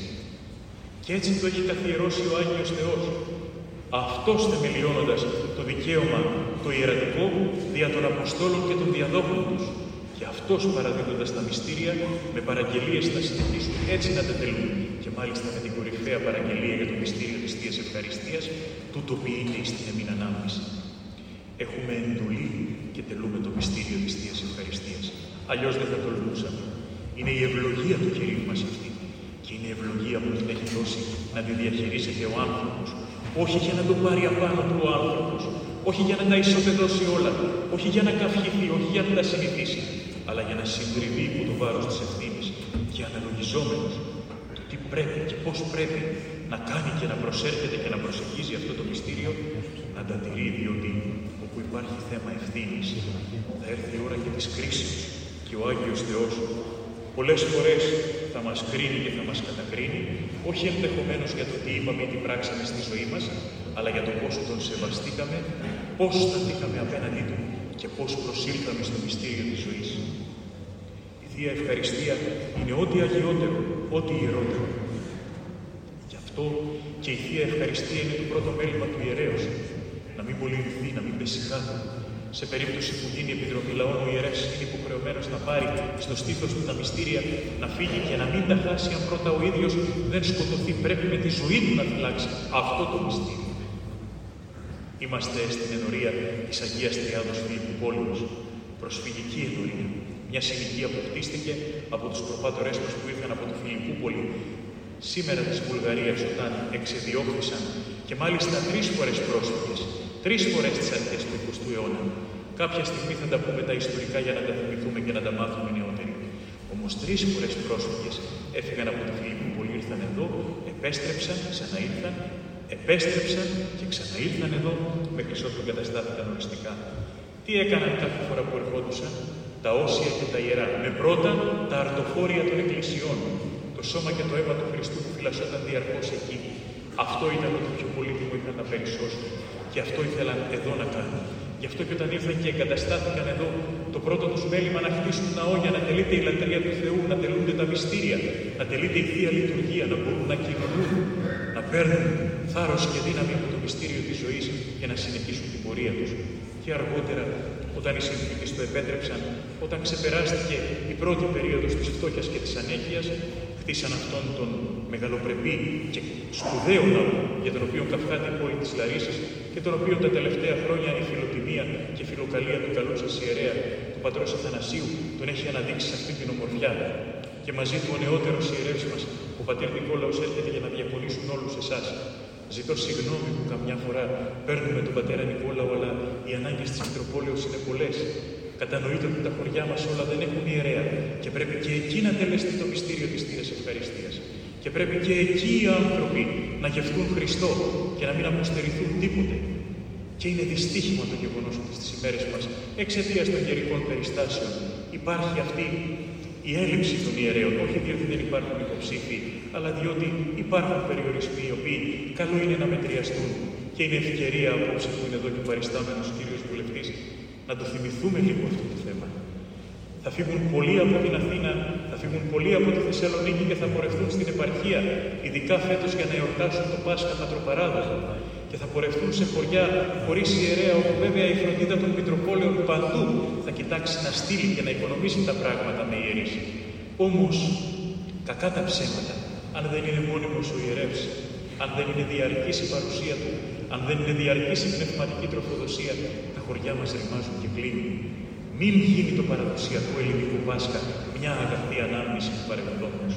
Και έτσι το έχει καθιερώσει ο Άγιος Θεός. Αυτός θεμελιώνοντας το δικαίωμα το ιερατικό δια των Αποστόλων και των διαδόχων τους. Και αυτός παραδίδοντας τα μυστήρια με παραγγελίες θα συνεχίσουν έτσι να τα τελούν. Και μάλιστα με την κορυφαία παραγγελία για το μυστήριο της Θείας Ευχαριστίας, τούτο ποιείται στην εμήν ανάμνησης. Έχουμε εντολή και τελούμε το μυστήριο της Θείας Ευχαριστίας. Αλλιώς δεν θα τολμούσαμε. Είναι η ευλογία του Κυρίου μας αυτή. Και είναι η ευλογία που την έχει δώσει να τη διαχειρίζεται ο άνθρωπος. Όχι για να το πάρει απάνω του ο άνθρωπος. Όχι για να τα ισοπεδώσει όλα. Όχι για να καυχηθεί, όχι για να τα συνηθίσει. Αλλά για να συντριβεί υπό το βάρος της ευθύνης. Και αναλογιζόμενος το τι πρέπει και πώς πρέπει να κάνει και να προσέρχεται και να προσεγγίζει αυτό το μυστήριο, να τα τηρεί, διότι όπου υπάρχει θέμα ευθύνης, θα έρθει η ώρα και της κρίσης και ο Άγιος Θεός πολλές φορές θα μας κρίνει και θα μας κατακρίνει, όχι ενδεχομένως για το τι είπαμε ή τι πράξαμε στη ζωή μας, αλλά για το πόσο τον σεβαστήκαμε, πώς σταθήκαμε απέναντί του και πώς προσήλθαμε στο μυστήριο της ζωής. Η Θεία Ευχαριστία είναι ό,τι αγιότερο, ό,τι ιερότερο. Γι' αυτό και η Θεία Ευχαριστία είναι το πρώτο μέλημα του ιερέως. Να μην πολυνηθεί, να μην πέσει κάτω, σε περίπτωση που γίνει η Επιτροπή Λαών, ο ιερέας είναι υποχρεωμένο να πάρει στο στήθος του τα μυστήρια, να φύγει και να μην τα χάσει αν πρώτα ο ίδιος δεν σκοτωθεί. Πρέπει με τη ζωή του να φυλάξει αυτό το μυστήριο. Είμαστε στην ενορία της Αγίας Τριάδος Φιλίππου Πόλεμο, προσφυγική ενορία. Μια συνοικία που χτίστηκε από τους προπάτορές μας που ήρθαν από τη Φιλιππούπολη σήμερα της Βουλγαρίας όταν εξεδιώχθησαν και μάλιστα τρεις φορές πρόσφυγες Τρεις φορές τις αρχές του 20ου αιώνα. Κάποια στιγμή θα τα πούμε τα ιστορικά για να τα θυμηθούμε και να τα μάθουμε νεότεροι. Όμως τρεις φορές πρόσφυγες έφυγαν από τη Φιλιππούπολη, ήρθαν εδώ, επέστρεψαν, ξαναήρθαν, επέστρεψαν και ξαναήρθαν εδώ μέχρι ότου εγκαταστάθηκαν οριστικά. Τι έκαναν κάθε φορά που ερχόντουσαν, τα όσια και τα ιερά, με πρώτα τα αρτοφόρια των εκκλησιών, το σώμα και το αίμα του Χριστού που φυλασσόταν διαρκώς εκεί. Αυτό ήταν το πιο πολύτιμο είχαν να περισσώσουν. Και αυτό ήθελαν εδώ να κάνουν. Γι' αυτό και όταν ήρθαν και εγκαταστάθηκαν εδώ, το πρώτο τους μέλημα να χτίσουν ναό για να τελείται η λατρεία του Θεού, να τελούνται τα μυστήρια, να τελείται η θεία λειτουργία, να μπορούν να κοινωνούν, να παίρνουν θάρρος και δύναμη από το μυστήριο της ζωής και να συνεχίσουν την πορεία τους. Και αργότερα, όταν οι συνθήκες το επέτρεψαν, όταν ξεπεράστηκε η πρώτη περίοδος της φτώχειας και της ανέχειας, χτίσαν αυτόν τον μεγαλοπρεπή και σπουδαίο ναό για τον οποίο καυχάται η πόλη της Λαρίσας και τον οποίο τα τελευταία χρόνια η φιλοτιμία και η φιλοκαλία του καλού σας ιερέα, του πατρός Αθανασίου, τον έχει αναδείξει σε αυτή την ομορφιά. Και μαζί του ο νεότερος ιερέας μας, ο πατήρ Νικόλαος, έρχεται για να διακονήσουν όλους εσάς. Ζητώ συγγνώμη που καμιά φορά παίρνουμε τον πατέρα Νικόλαο, αλλά οι ανάγκες της Μητροπόλεως είναι πολλές. Κατανοείτε ότι τα χωριά μας όλα δεν έχουν ιερέα και πρέπει και εκεί να τελεστεί το μυστήριο της θεία ευχαριστίας. Και πρέπει και εκεί οι άνθρωποι να γευτούν Χριστό και να μην αποστερηθούν τίποτε. Και είναι δυστύχημα το γεγονός ότι στι ημέρες μας, εξαιτίας των γερικών περιστάσεων, υπάρχει αυτή η έλλειψη των ιερέων. Όχι διότι δεν υπάρχουν υποψήφοι, αλλά διότι υπάρχουν περιορισμοί οι οποίοι καλό είναι να μετριαστούν. Και είναι ευκαιρία απόψε που είναι εδώ και παριστάμενος κύριος βουλευτής να το θυμηθούμε λίγο αυτό το θέμα. Θα φύγουν πολλοί από την Αθήνα, θα φύγουν πολλοί από τη Θεσσαλονίκη και θα πορευτούν στην επαρχία, ειδικά φέτος για να εορτάσουν το Πάσχα Πατροπαράδοτο. Και θα πορευτούν σε χωριά χωρίς ιερέα, όπου βέβαια η φροντίδα των Μητροπόλεων παντού θα κοιτάξει να στείλει και να οικονομήσει τα πράγματα με ιερείς. Όμως, κακά τα ψέματα, αν δεν είναι μόνιμος ο ιερεύς, αν δεν είναι διαρκής η παρουσία του, αν δεν είναι διαρκής η πνευματική τροφοδοσία, τα χωριά μας ρημάζουν και κλείνουν. Μην γίνει το παραδοσιακό ελληνικό Πάσχα μια αγαθή ανάμνηση του παρελθόντος.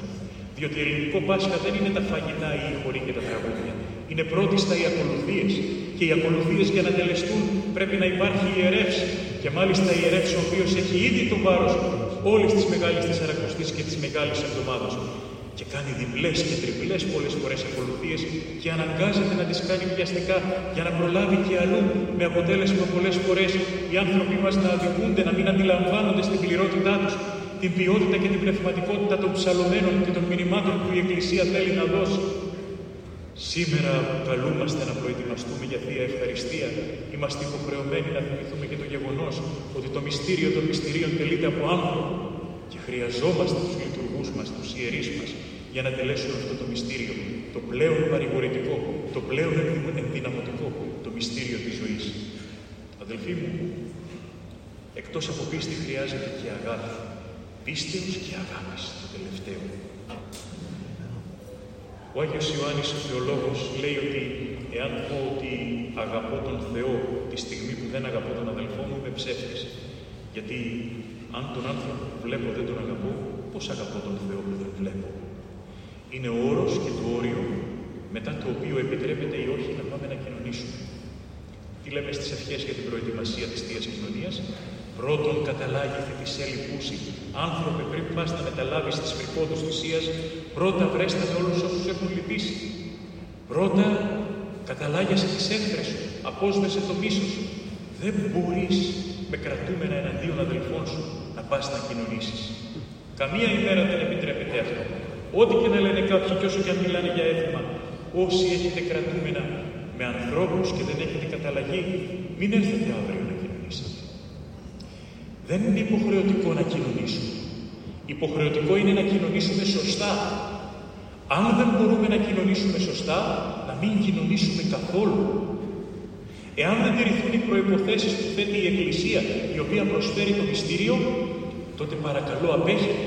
Διότι ελληνικό Πάσχα δεν είναι τα φαγητά ή οι χωρί και τα τραγούδια. Είναι πρώτιστα οι ακολουθίες. Και οι ακολουθίες για να τελεστούν πρέπει να υπάρχει ιερεύς. Και μάλιστα ιερεύς ο οποίος έχει ήδη το βάρος όλης της μεγάλης Τεσσαρακοστή και της μεγάλης εβδομάδας και κάνει διπλές και τριπλές πολλές φορές ακολουθίες και αναγκάζεται να τις κάνει βιαστικά για να προλάβει και αλλού, με αποτέλεσμα πολλές φορές οι άνθρωποι μας να αδικούνται, να μην αντιλαμβάνονται στην πληρότητά τους την ποιότητα και την πνευματικότητα των ψαλωμένων και των μηνυμάτων που η Εκκλησία θέλει να δώσει. Σήμερα καλούμαστε να προετοιμαστούμε για Θεία Ευχαριστία. Είμαστε υποχρεωμένοι να θυμηθούμε και το γεγονός ότι το μυστήριο των μυστηρίων τελείται από άνθρωπο και χρειαζόμαστε τους λειτουργού μας, τους ιερείς μας, για να τελέσουν αυτό το μυστήριο, το πλέον παρηγορητικό, το πλέον ενδυναμωτικό, το μυστήριο της ζωής. Αδελφοί μου, εκτός από πίστη χρειάζεται και αγάπη. Πίστεως και αγάπης, το τελευταίο. Ο Άγιος Ιωάννης ο Θεολόγος λέει ότι εάν πω ότι αγαπώ τον Θεό τη στιγμή που δεν αγαπώ τον αδελφό μου, είμαι ψεύτης. Γιατί αν τον άνθρωπο που βλέπω δεν τον αγαπώ, πώς αγαπώ τον Θεό που δεν βλέπω είναι ο όρος και το όριο μετά το οποίο επιτρέπεται ή όχι να πάμε να κοινωνήσουμε. Τι λέμε στις ευχές για την προετοιμασία της Θείας Κοινωνίας; Πρώτον καταλάγηθε τη σέλη πούση. Άνθρωπε πριν πας να μεταλάβεις τις φρικόδους θυσίας, πρώτα βρέστα με όλους όσους έχουν λυπήσει. Πρώτα καταλάγιασε τις έχθρες σου, απόσβεσε το μίσος σου. Δεν μπορείς με κρατούμενα εναντίον αδελφών σου να πας να κοινωνήσεις. Καμία ημέρα δεν επιτρέπεται αυτό. Ό,τι και να λένε κάποιοι και όσο και αν μιλάνε για έθιμα, όσοι έχετε κρατούμενα με ανθρώπους και δεν έχετε καταλαγεί, μην έρθετε αύριο να κοινωνήσετε. Δεν είναι υποχρεωτικό να κοινωνήσουμε. Υποχρεωτικό είναι να κοινωνήσουμε σωστά. Αν δεν μπορούμε να κοινωνήσουμε σωστά, να μην κοινωνήσουμε καθόλου. Εάν δεν τηρηθούν οι προϋποθέσεις που θέτει η Εκκλησία, η οποία προσφέρει το μυστήριο, τότε παρακαλώ απέχετε.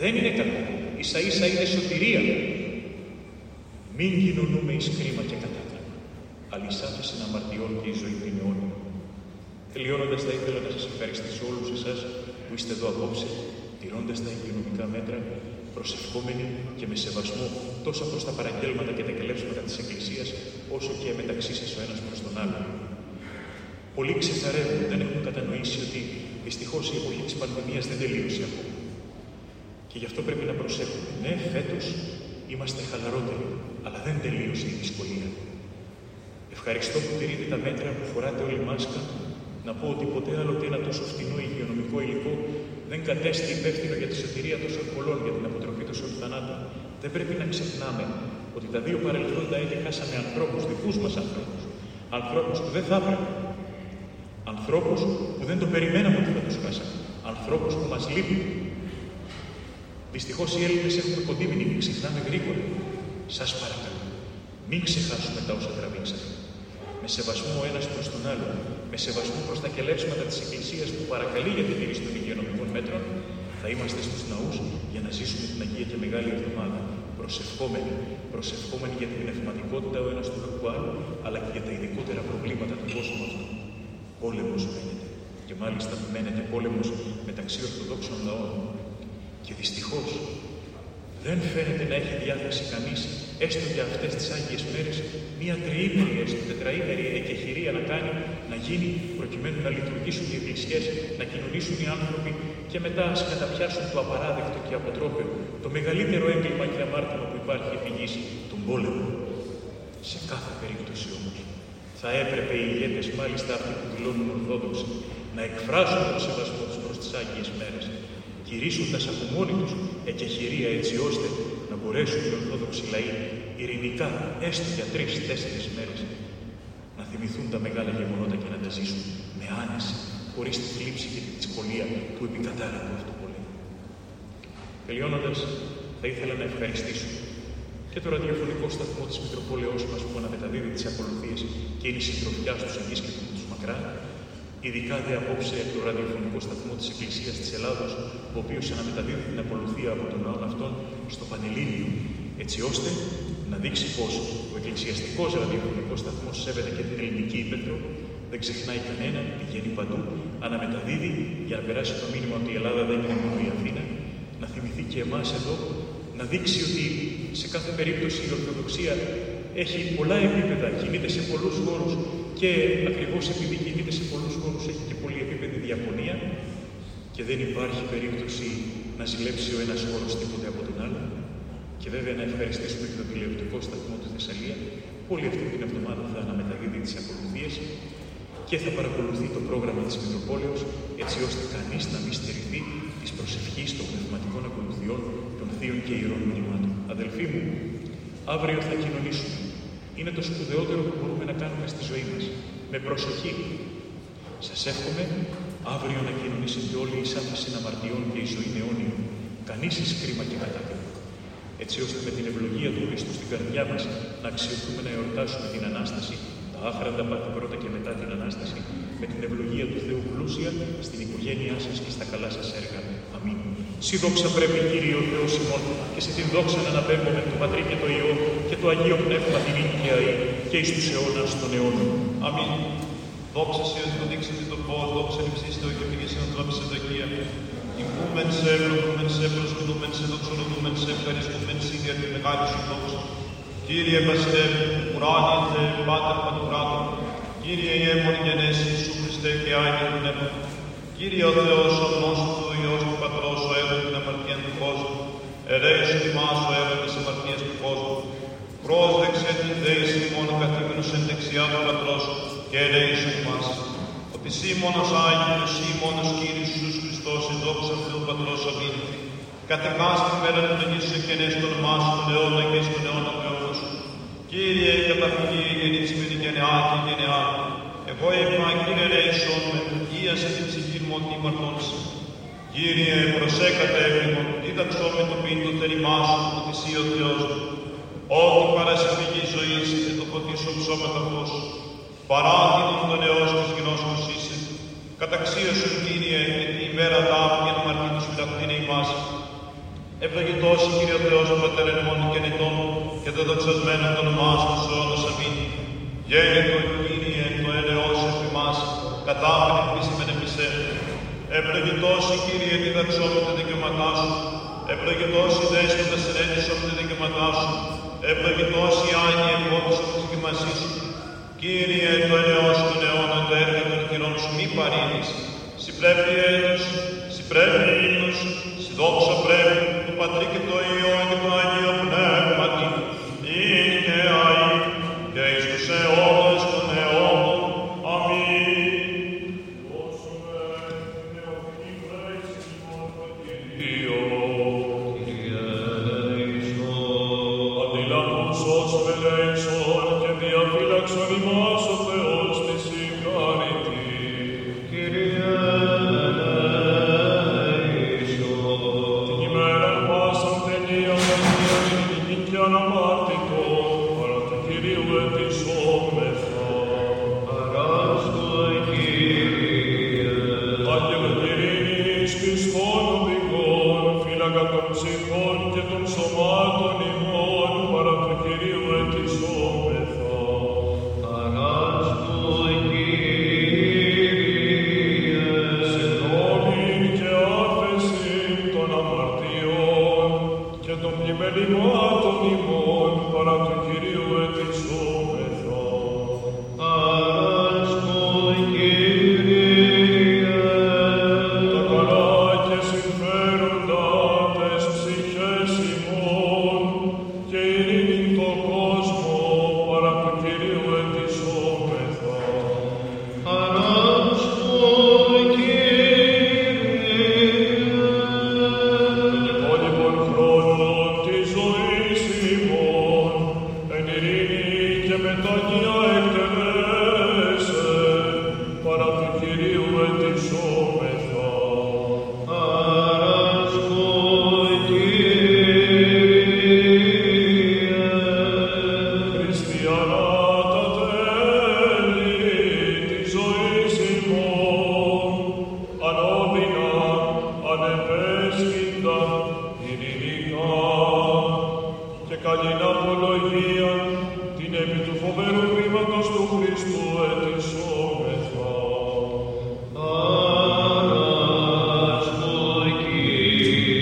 Δεν είναι κακό ίσα ίσα είναι σωτηρία. Μην κοινωνούμε εις κρίμα και κατάκραμα, αλλά εις άφηση αμαρτιών και η ζωή την αιώνια. Τελειώνοντας, θα ήθελα να σας ευχαριστήσω όλους εσάς που είστε εδώ απόψε, τηρώντας τα υγειονομικά μέτρα, προσευχόμενοι και με σεβασμό τόσο προς τα παραγγέλματα και τα κελέψματα της Εκκλησίας, όσο και μεταξύ σας ο ένας προς τον άλλο. Πολλοί ξεθαρεύουν, δεν έχουν κατανοήσει ότι δυστυχώς η εποχή της πανδημίας δεν τελείωσε ακόμα. Και γι' αυτό πρέπει να προσέχουμε. Ναι, φέτος είμαστε χαλαρότεροι, αλλά δεν τελείωσε η δυσκολία. Ευχαριστώ που τηρείτε τα μέτρα που φοράτε όλη μάσκα. Να πω ότι ποτέ άλλοτε ένα τόσο φτηνό υγειονομικό υλικό δεν κατέστη υπεύθυνο για τη σωτηρία τόσων πολλών, για την αποτροπή τόσων θανάτων, δεν πρέπει να ξεχνάμε ότι τα δύο παρελθόντα έτη χάσαμε ανθρώπους, δικούς μας ανθρώπους. Ανθρώπους που δεν θα έπρεπε. Ανθρώπου που δεν το περιμέναμε ότι θα του χάσαμε. Ανθρώπου που μας λείπουν. Δυστυχώς οι Έλληνες έχουμε κοντή μην ξεχνάμε γρήγορα. Σας παρακαλώ, μην ξεχάσουμε τα όσα τραβήξαμε. Με σεβασμό ο ένας προς τον άλλο, με σεβασμό προς τα κελεύσματα της Εκκλησίας που παρακαλεί για τη τήρηση των υγειονομικών μέτρων, θα είμαστε στους ναούς για να ζήσουμε την Αγία και Μεγάλη Εβδομάδα. Προσευχόμενοι, προσευχόμενοι για την πνευματικότητα ο ένας του άλλου, αλλά και για τα ειδικότερα προβλήματα του κόσμου αυτού. Πόλεμος μένεται. Και μάλιστα μένεται πόλεμος μεταξύ Ορθοδόξων λαών. Και δυστυχώς δεν φαίνεται να έχει διάθεση κανείς, έστω για αυτές τις άγιες μέρες, μία τριήμερη, έστω τετραήμερη εκεχηρία να κάνει, να γίνει, προκειμένου να λειτουργήσουν οι εκκλησιές, να κοινωνήσουν οι άνθρωποι και μετά ας καταπιάσουν το απαράδεκτο και αποτρόπαιο, το μεγαλύτερο έγκλημα και αμάρτημα που υπάρχει επί γης, τον πόλεμο. Σε κάθε περίπτωση όμως, θα έπρεπε οι ηγέτες, μάλιστα αυτοί που δηλώνουν Ορθόδοξοι, να εκφράσουν τον σεβασμό τους προς τις άγιες μέρες, κηρύσσοντα από μόνοι τους εκεχηρία έτσι ώστε να μπορέσουν οι Ορθόδοξοι λαοί ειρηνικά, έστω για τρει-τέσσερι μέρες, να θυμηθούν τα μεγάλα γεγονότα και να τα ζήσουν με άνεση, χωρίς τη θλίψη και τη δυσκολία που επικατάρα από αυτό το πολέμο. Τελειώνοντας, θα ήθελα να ευχαριστήσω και το ραδιοφωνικό σταθμό της Μητροπόλεω μας που αναμεταδίδει τις ακολουθίες και είναι η συντροφιά στου ενίσκεπτου του μακρά, ειδικά δε απόψε το ραδιοφωνικό σταθμό της Εκκλησίας της Ελλάδος, ο οποίος αναμεταδίδει την ακολουθία από τον ναό αυτόν στο Πανελλήνιο, έτσι ώστε να δείξει πω ο εκκλησιαστικός ραδιοφωνικός σταθμός σέβεται και την ελληνική ύπεθρο, δεν ξεχνάει κανένα, πηγαίνει παντού, αναμεταδίδει για να περάσει το μήνυμα ότι η Ελλάδα δεν είναι μόνο η Αθήνα, να θυμηθεί και εμάς εδώ, να δείξει ότι σε κάθε περίπτωση η Ορθοδοξία έχει πολλά επίπεδα, κινείται σε πολλούς χώρους και ακριβώς επειδή κινείται σε πολλούς χώρους έχει και πολύ επίπεδη διαπονία και δεν υπάρχει περίπτωση να ζηλέψει ο ένας χώρος τίποτε από τον άλλο. Και βέβαια να ευχαριστήσουμε και τον τηλεοπτικό σταθμό του Θεσσαλία που όλη αυτή την εβδομάδα θα αναμεταδίδει τις ακολουθίες και θα παρακολουθεί το πρόγραμμα της Μητροπόλεως έτσι ώστε κανείς να μην στερηθεί της προσευχής των πνευματικών ακολουθιών των θείων και ιερών μηνυμάτων. Αδελφοί μου, αύριο θα κοινωνήσουμε. Είναι το σπουδαιότερο που μπορούμε να κάνουμε στη ζωή μας. Με προσοχή. Σας εύχομαι αύριο να κοινωνήσετε όλοι ει άφηση αμαρτιών και η ζωή αιώνιων. Κανείς εις κρίμα και κατάκριμα. Έτσι ώστε με την ευλογία του Χριστού στην καρδιά μας να αξιωθούμε να εορτάσουμε την Ανάσταση, τα άχραντα πάθη πρώτα και μετά την Ανάσταση, με την ευλογία του Θεού πλούσια στην οικογένειά σας και στα καλά σας έργα. Αμήν. Σύ δόξα πρέπει, Κύριε ο Θεός ημών, και σε την δόξα να αναπέμπουμε το Πατρί και το Υιό και το Αγίο Πνεύμα την νίκαια και εις τους αιώνας των αιώνων. Αμήν. Δόξα σε ότι το δείξετε το φως, δόξα νυψίστε και πήγες να τρόψει σε δοκία. Υπούμεν σε, ευλογούμεν σε, προσκυνούμεν σε, δοξολογούμεν σε, ευχαριστούμεν σε για τη μεγάλη σου δόξα. Κύριε Βασιλεύει, ουράνιε Θεέ, Πάτερ Παντουράτων, Κύριε Ιέμον γενέσει Ιησού Χριστέ και Άγιε Πνεύμα, Κύριε ο Θεός, ο γνώστος του Υιός του Πατρός, ο έργο την αμαρτία του κόσμου, ελέησον ημάς ο έργο της αμαρτίας του κόσμου, πρόσδεξε την δέηση μόνο καθήμενος εν δεξιά του Πατρός και ελέησον ημάς. Ότι σύ μόνος Άγιος, σύ μόνος Κύριος Ιησούς Χριστός, η δόξα Θεού Πατρός αμήν. Κατεκάστη μέρα του τον Ιησού και νες το όνομά σου, τον αιώνα και στον αιώνα του αιώνος. Κύριε, καταφυγή, γεννήσιμη γενεά και γενεά, εγώ είπα, Κύριε, ελέησον με, ίασε την ψυχή μου ότι μαρτώνησε. Κύριε, προσέκατε έμεινον, δίδαξό με το πίντο θέλημά σου, ότι εσύ ο Θεός μου. Ό,τι παρασυμπηγή ζωής και το φωτίσω ψώματα φως. Παράδειγμα τον αιώς της γνώσεως είσαι. Καταξίωσον, Κύριε, και την ημέρα τάφου για να μαρτύρους φυλακτήνε ημάς. Ευλογητός, Κύριε ο Θεός, Πατέρ ημών και νητών, και το δοξασμένο το όνομά σου, σε όνος αμήν. Γέννητο, Κύριε, το έλεος επί μας, κατάπιν επίσημεν εμισέ. Ευλογητός, Κύριε, διδαξόμαι τα δικαιώματά σου. Ευλογητός, η δέσποτα συνέντησον τα δικαιώματά σου. Ευλογητός, η Άγιε, επόδισον της κοιμασής σου. Κύριε, το έλεος των αιώνων, το έργο των χειρών σου μη παρήνεις. Συ πρέπει έλεος, συ πρέπει ήλιος, συ δόξα πρέπει, του Πατρί και το Υιό Κύριε.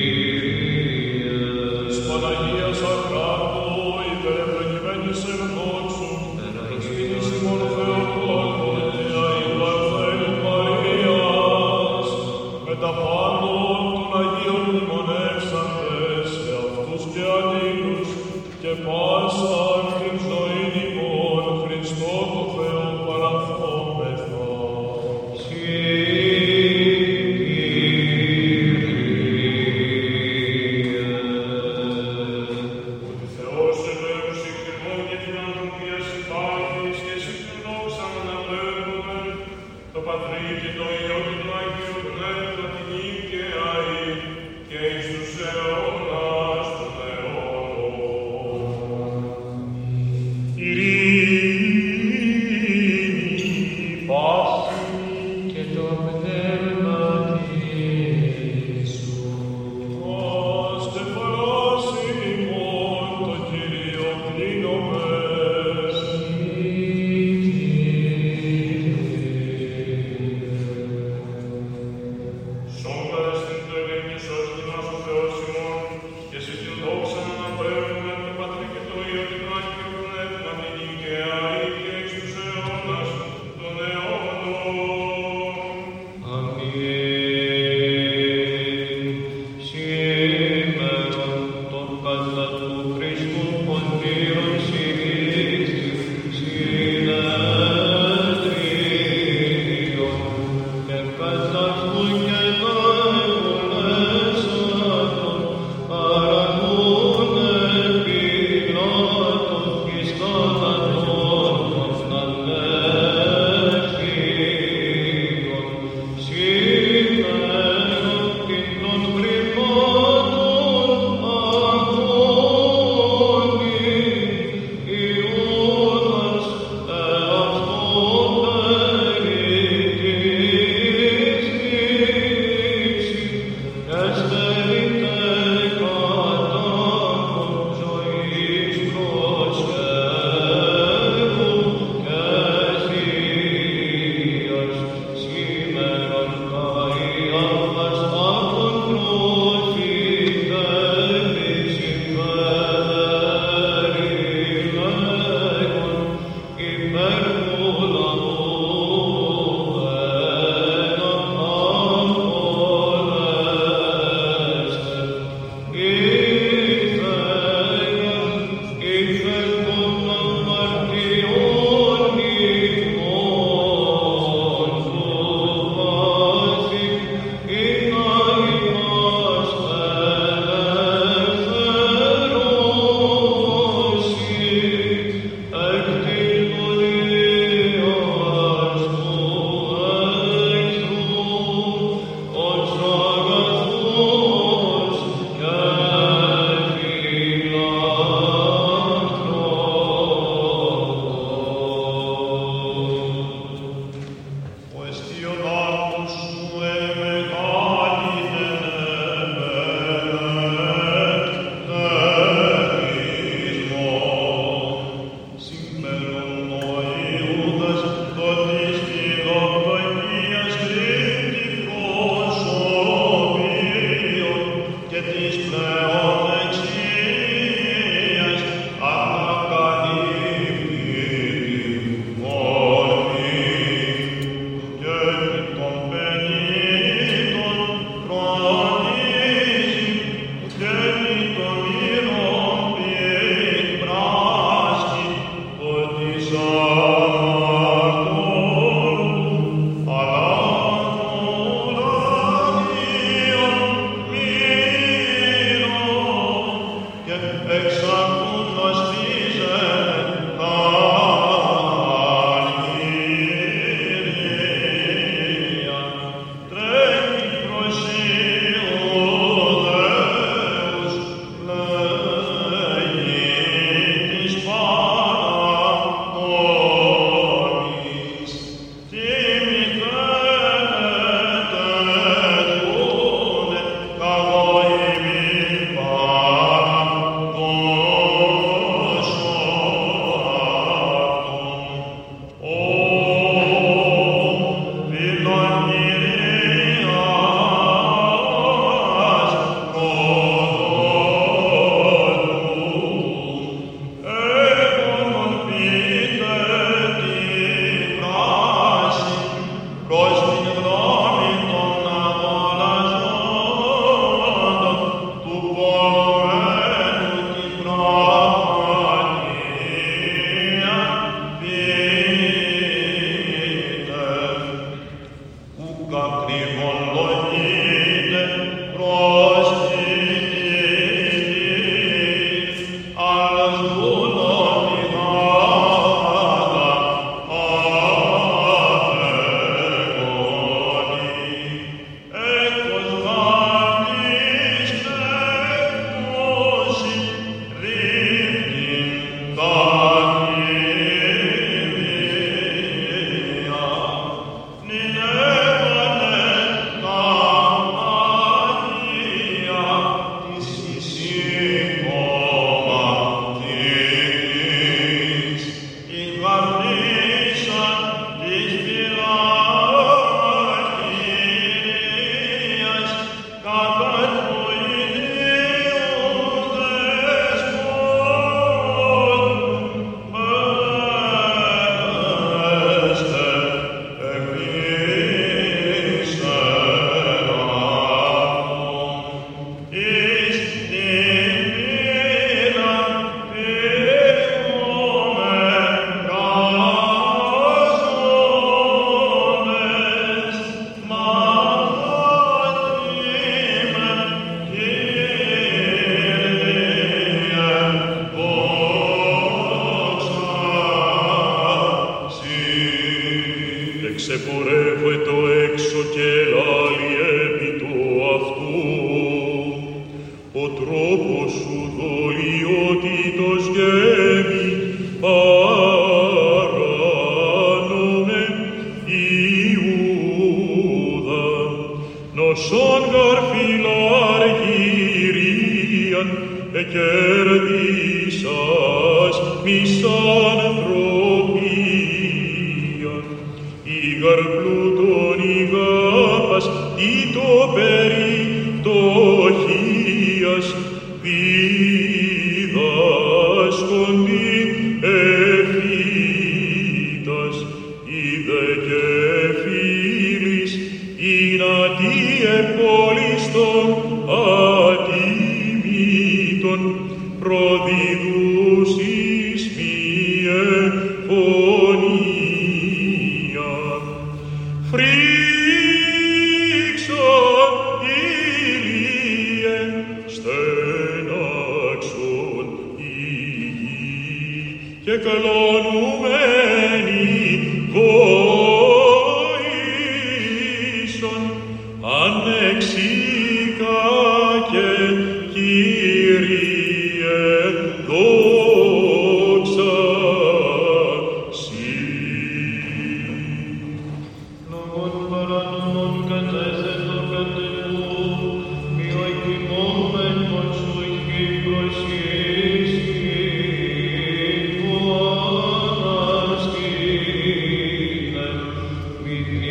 we,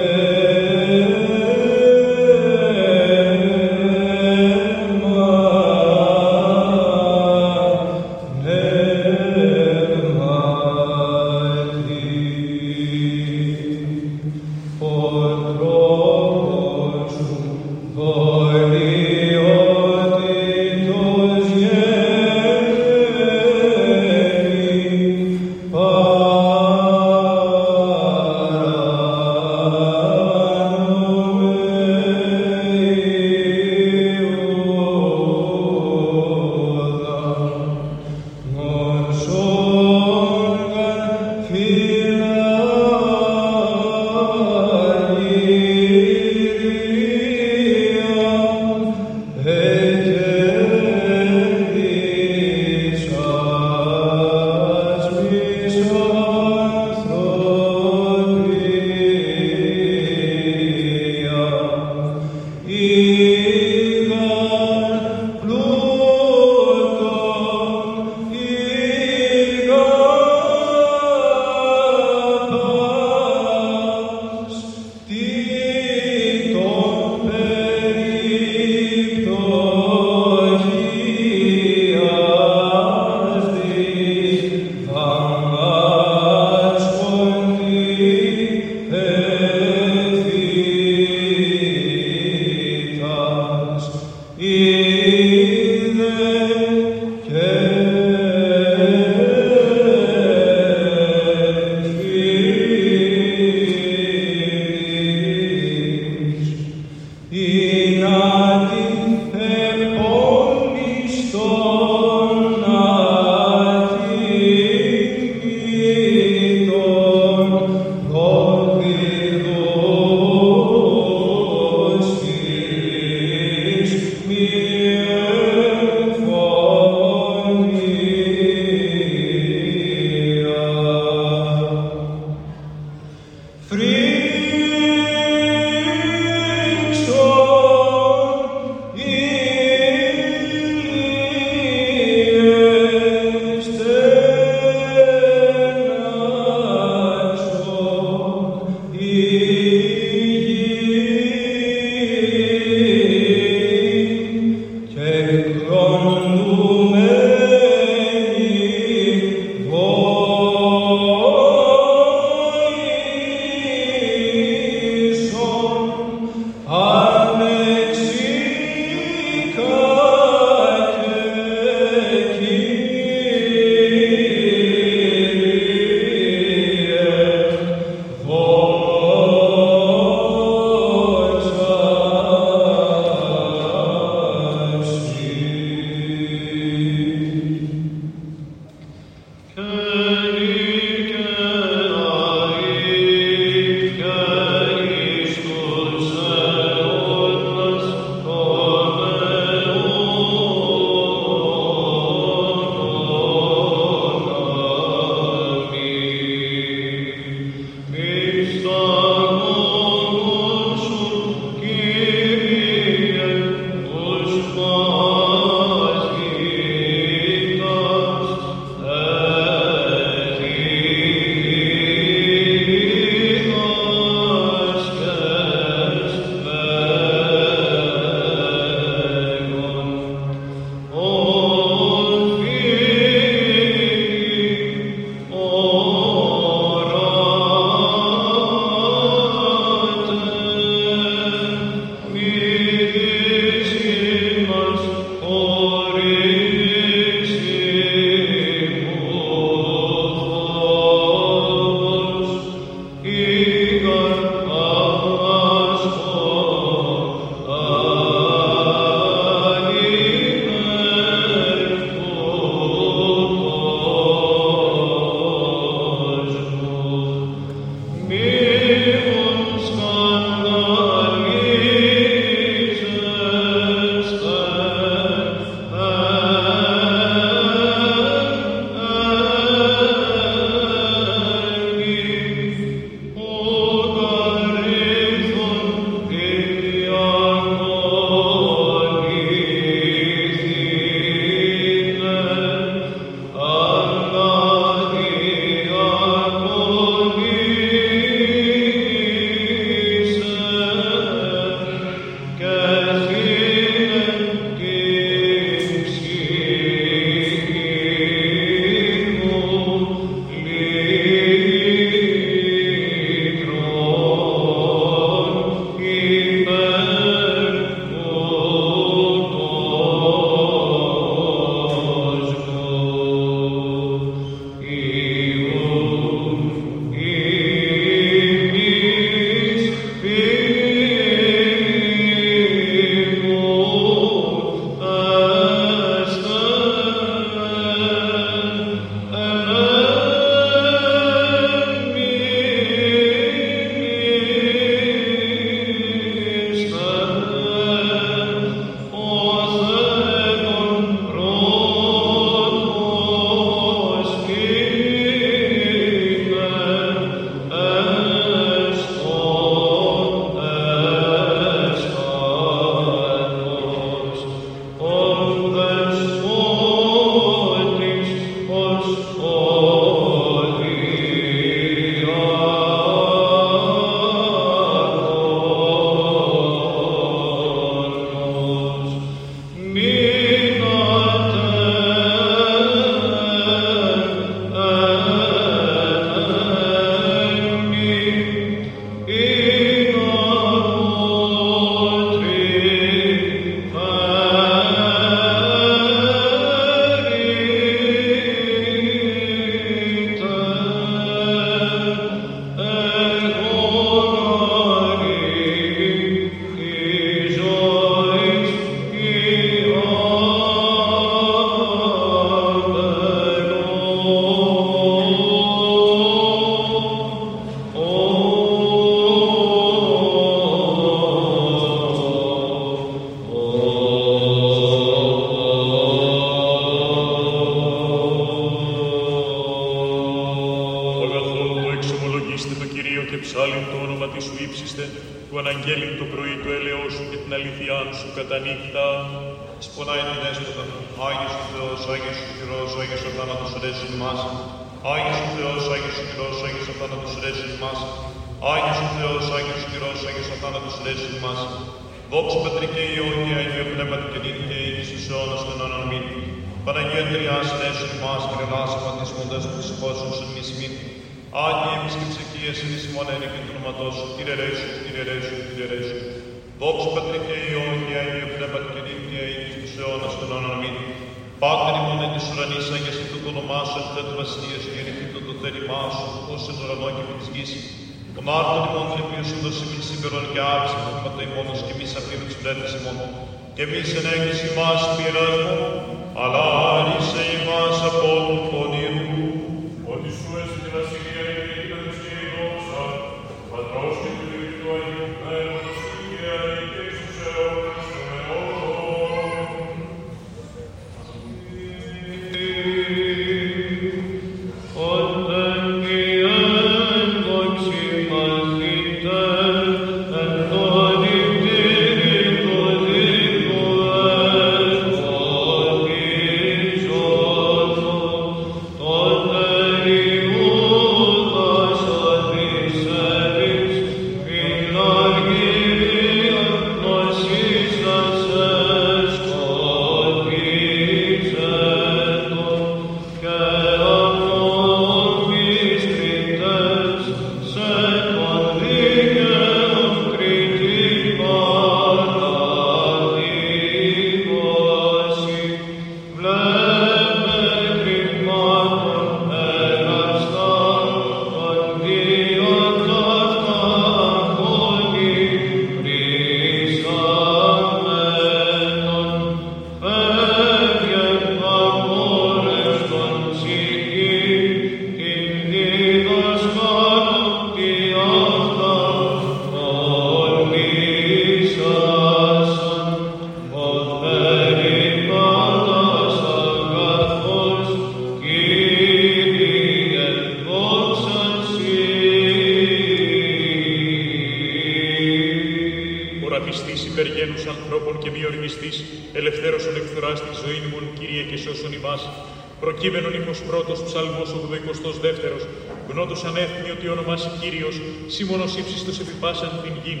ανέθνη ότι ονομάσει Κύριος, σήμωνος ύψιστος επιπάσαν την γην.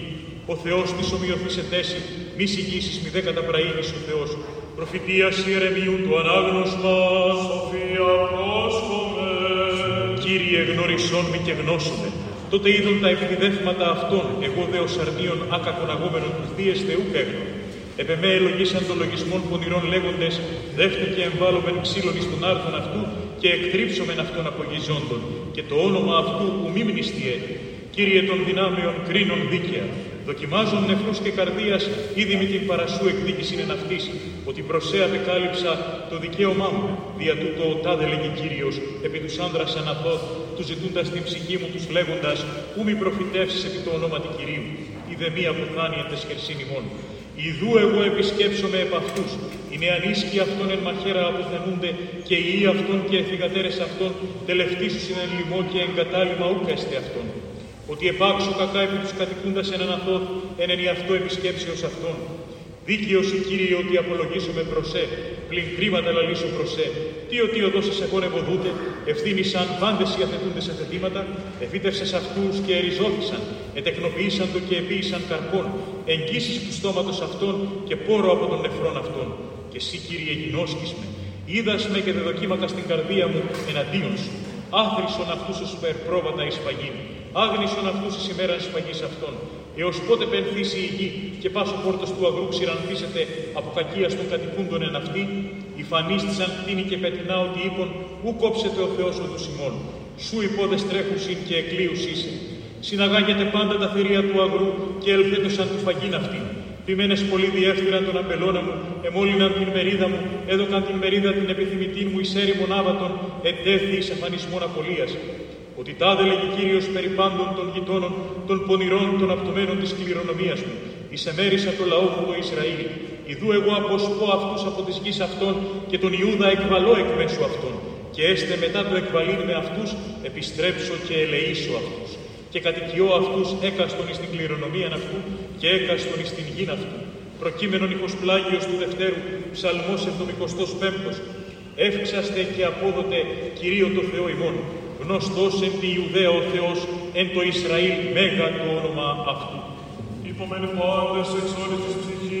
Ο Θεός της ομοιωθής ετέση, μη συγγύσεις μη δέκατα πραήνης ο Θεός. Προφητείας ιερεμιούν του ανάγνωσμα, Σοφία πρόσκομε. Κύριε γνωρισόν μη και γνώσουμε. Τότε είδον τα επιδεύματα αυτών, εγώ δε ως αρνίων άκακον αγόμενον τους θείες Θεού καίγνω. Επεμέ ελογίσαν των λογισμών πονηρών λέγοντες, δεύτε και εμβάλλομεν ξύλων εις τον άρθον αυτού και εκτρίψομεν αυτόν απογειζόντων, και το όνομα αυτού ου μη μνηστιέ. Κύριε των δυνάμεων κρίνων δίκαια, δοκιμάζων νεφρούς και καρδίας, ήδη με την παρασού εκδίκηση εν αυτής, ότι προσέ απεκάλυψα το δικαίωμά μου. Δια τούτο ο τάδε λέγει Κύριος, επί τους άνδρας αναθώ, του ζητούντας την ψυχή μου τους λέγοντας, ου μη προφητεύσεις επί το ονόματι Κυρίου, η δε μία που χάνει εν τεσχερσήν ημών. Ιδού εγώ επισκέψομαι επ' αυτούς, οι νεανίσκοι αυτών εν μαχαίρα αποθενούνται και οι ιοί αυτών και οι θυγατέρες αυτών τελευτήσουσιν εν λοιμό και εγκατάλημα ούκα εστε αυτών. Ότι επάξω κακά επί τους κατοικούντας εν αναθώθ, εν εν αυτό επισκέψεως αυτών. Δίκαιος η Κύριε ότι απολογήσουμε προσέ, πλην κρίματα λαλήσω προσέ. Τι ότι οδός εγώ ευωδούτε, ευθύνησαν πάντες οι αθετούντες σε θετήματα, εφύτευσες αυτούς και εριζώθησαν, ετεκνοποιήσαν το και επίησαν καρπών, εγγύσεις του στόματος αυτών και πόρο από των νεφρών αυτών. Και εσύ Κύριε γινώσκεις με, είδας με και δεδοκίμακα στην καρδία μου εναντίον σου. Άθρησον αυτούς ως περπρόβατα εις φαγήν. Άγνησον αυτούς εις ημέραν σφαγής αυτών. Έως πότε πενθήσει η γη και πάσο πόρτος του αγρού ξηρανθήσεται από κακίας των κατοικούντων εν αυτή, η φανίστησαν κτίνη και πετεινά ότι είπον, ου κόψετε ο Θεός οδούς ημών. Σου υπόδες τρέχουσιν και εκλείους είσαι. Συναγάγεται πάντα τα θηρία του αγρού και ελθέτωσαν του φαγήν αυτήν. Ποιμένες πολύ διέφθυραν τον αμπελώνα μου, εμόλυναν την μερίδα μου, έδωκαν την μερίδα την επιθυμητή μου εις έρημον άβατον, ετέθη εις αφανισμόν απολίας. Ότι τάδε λέγει Κύριος περί πάντων των γειτόνων, των πονηρών των απτωμένων της κληρονομίας μου. Εις εμέρισα το λαό μου το Ισραήλ. Ιδού εγώ αποσπώ αυτούς από της γης αυτών και τον Ιούδα εκβαλώ εκ μέσου αυτών. Και έστε μετά το εκβαλήν με αυτούς, επιστρέψω και ελεήσω αυτούς. και κατοικιώ αυτούς έκαστον εις την κληρονομία αυτού και έκαστον εις την γην αυτού. Προκείμενον ηχος πλάγιος του Δευτέρου, ψαλμός 75 Εύξαστε και απόδοτε Κυρίω το Θεό ημών, γνωστός εν τη Ιουδαία ο Θεός, εν το Ισραήλ μέγα το όνομα αυτού. Υπομεν πάντες εξ όλης της ψυχής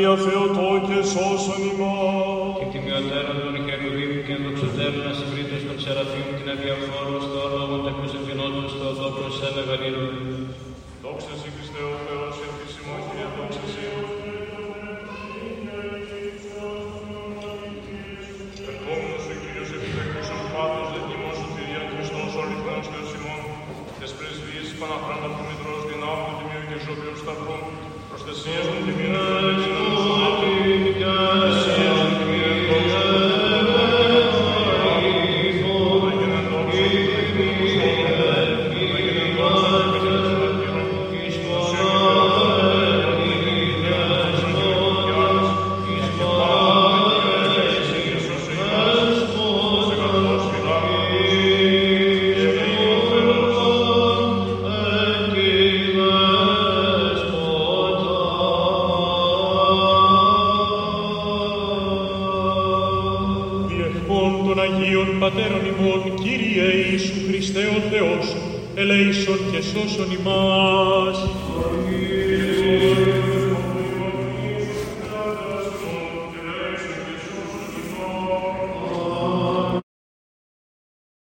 Υπεραγία Θεοτό και σώσον ημάς. Και τιμιωτέρων των χερουβίμ και ενδοξωτέρων ασυμβρίτως των Σεραφείμ την αδιαφόρο στο όνομα των εκπροσωπηνόντων στο οδόκρος σε μεγαλύνων. Δόξα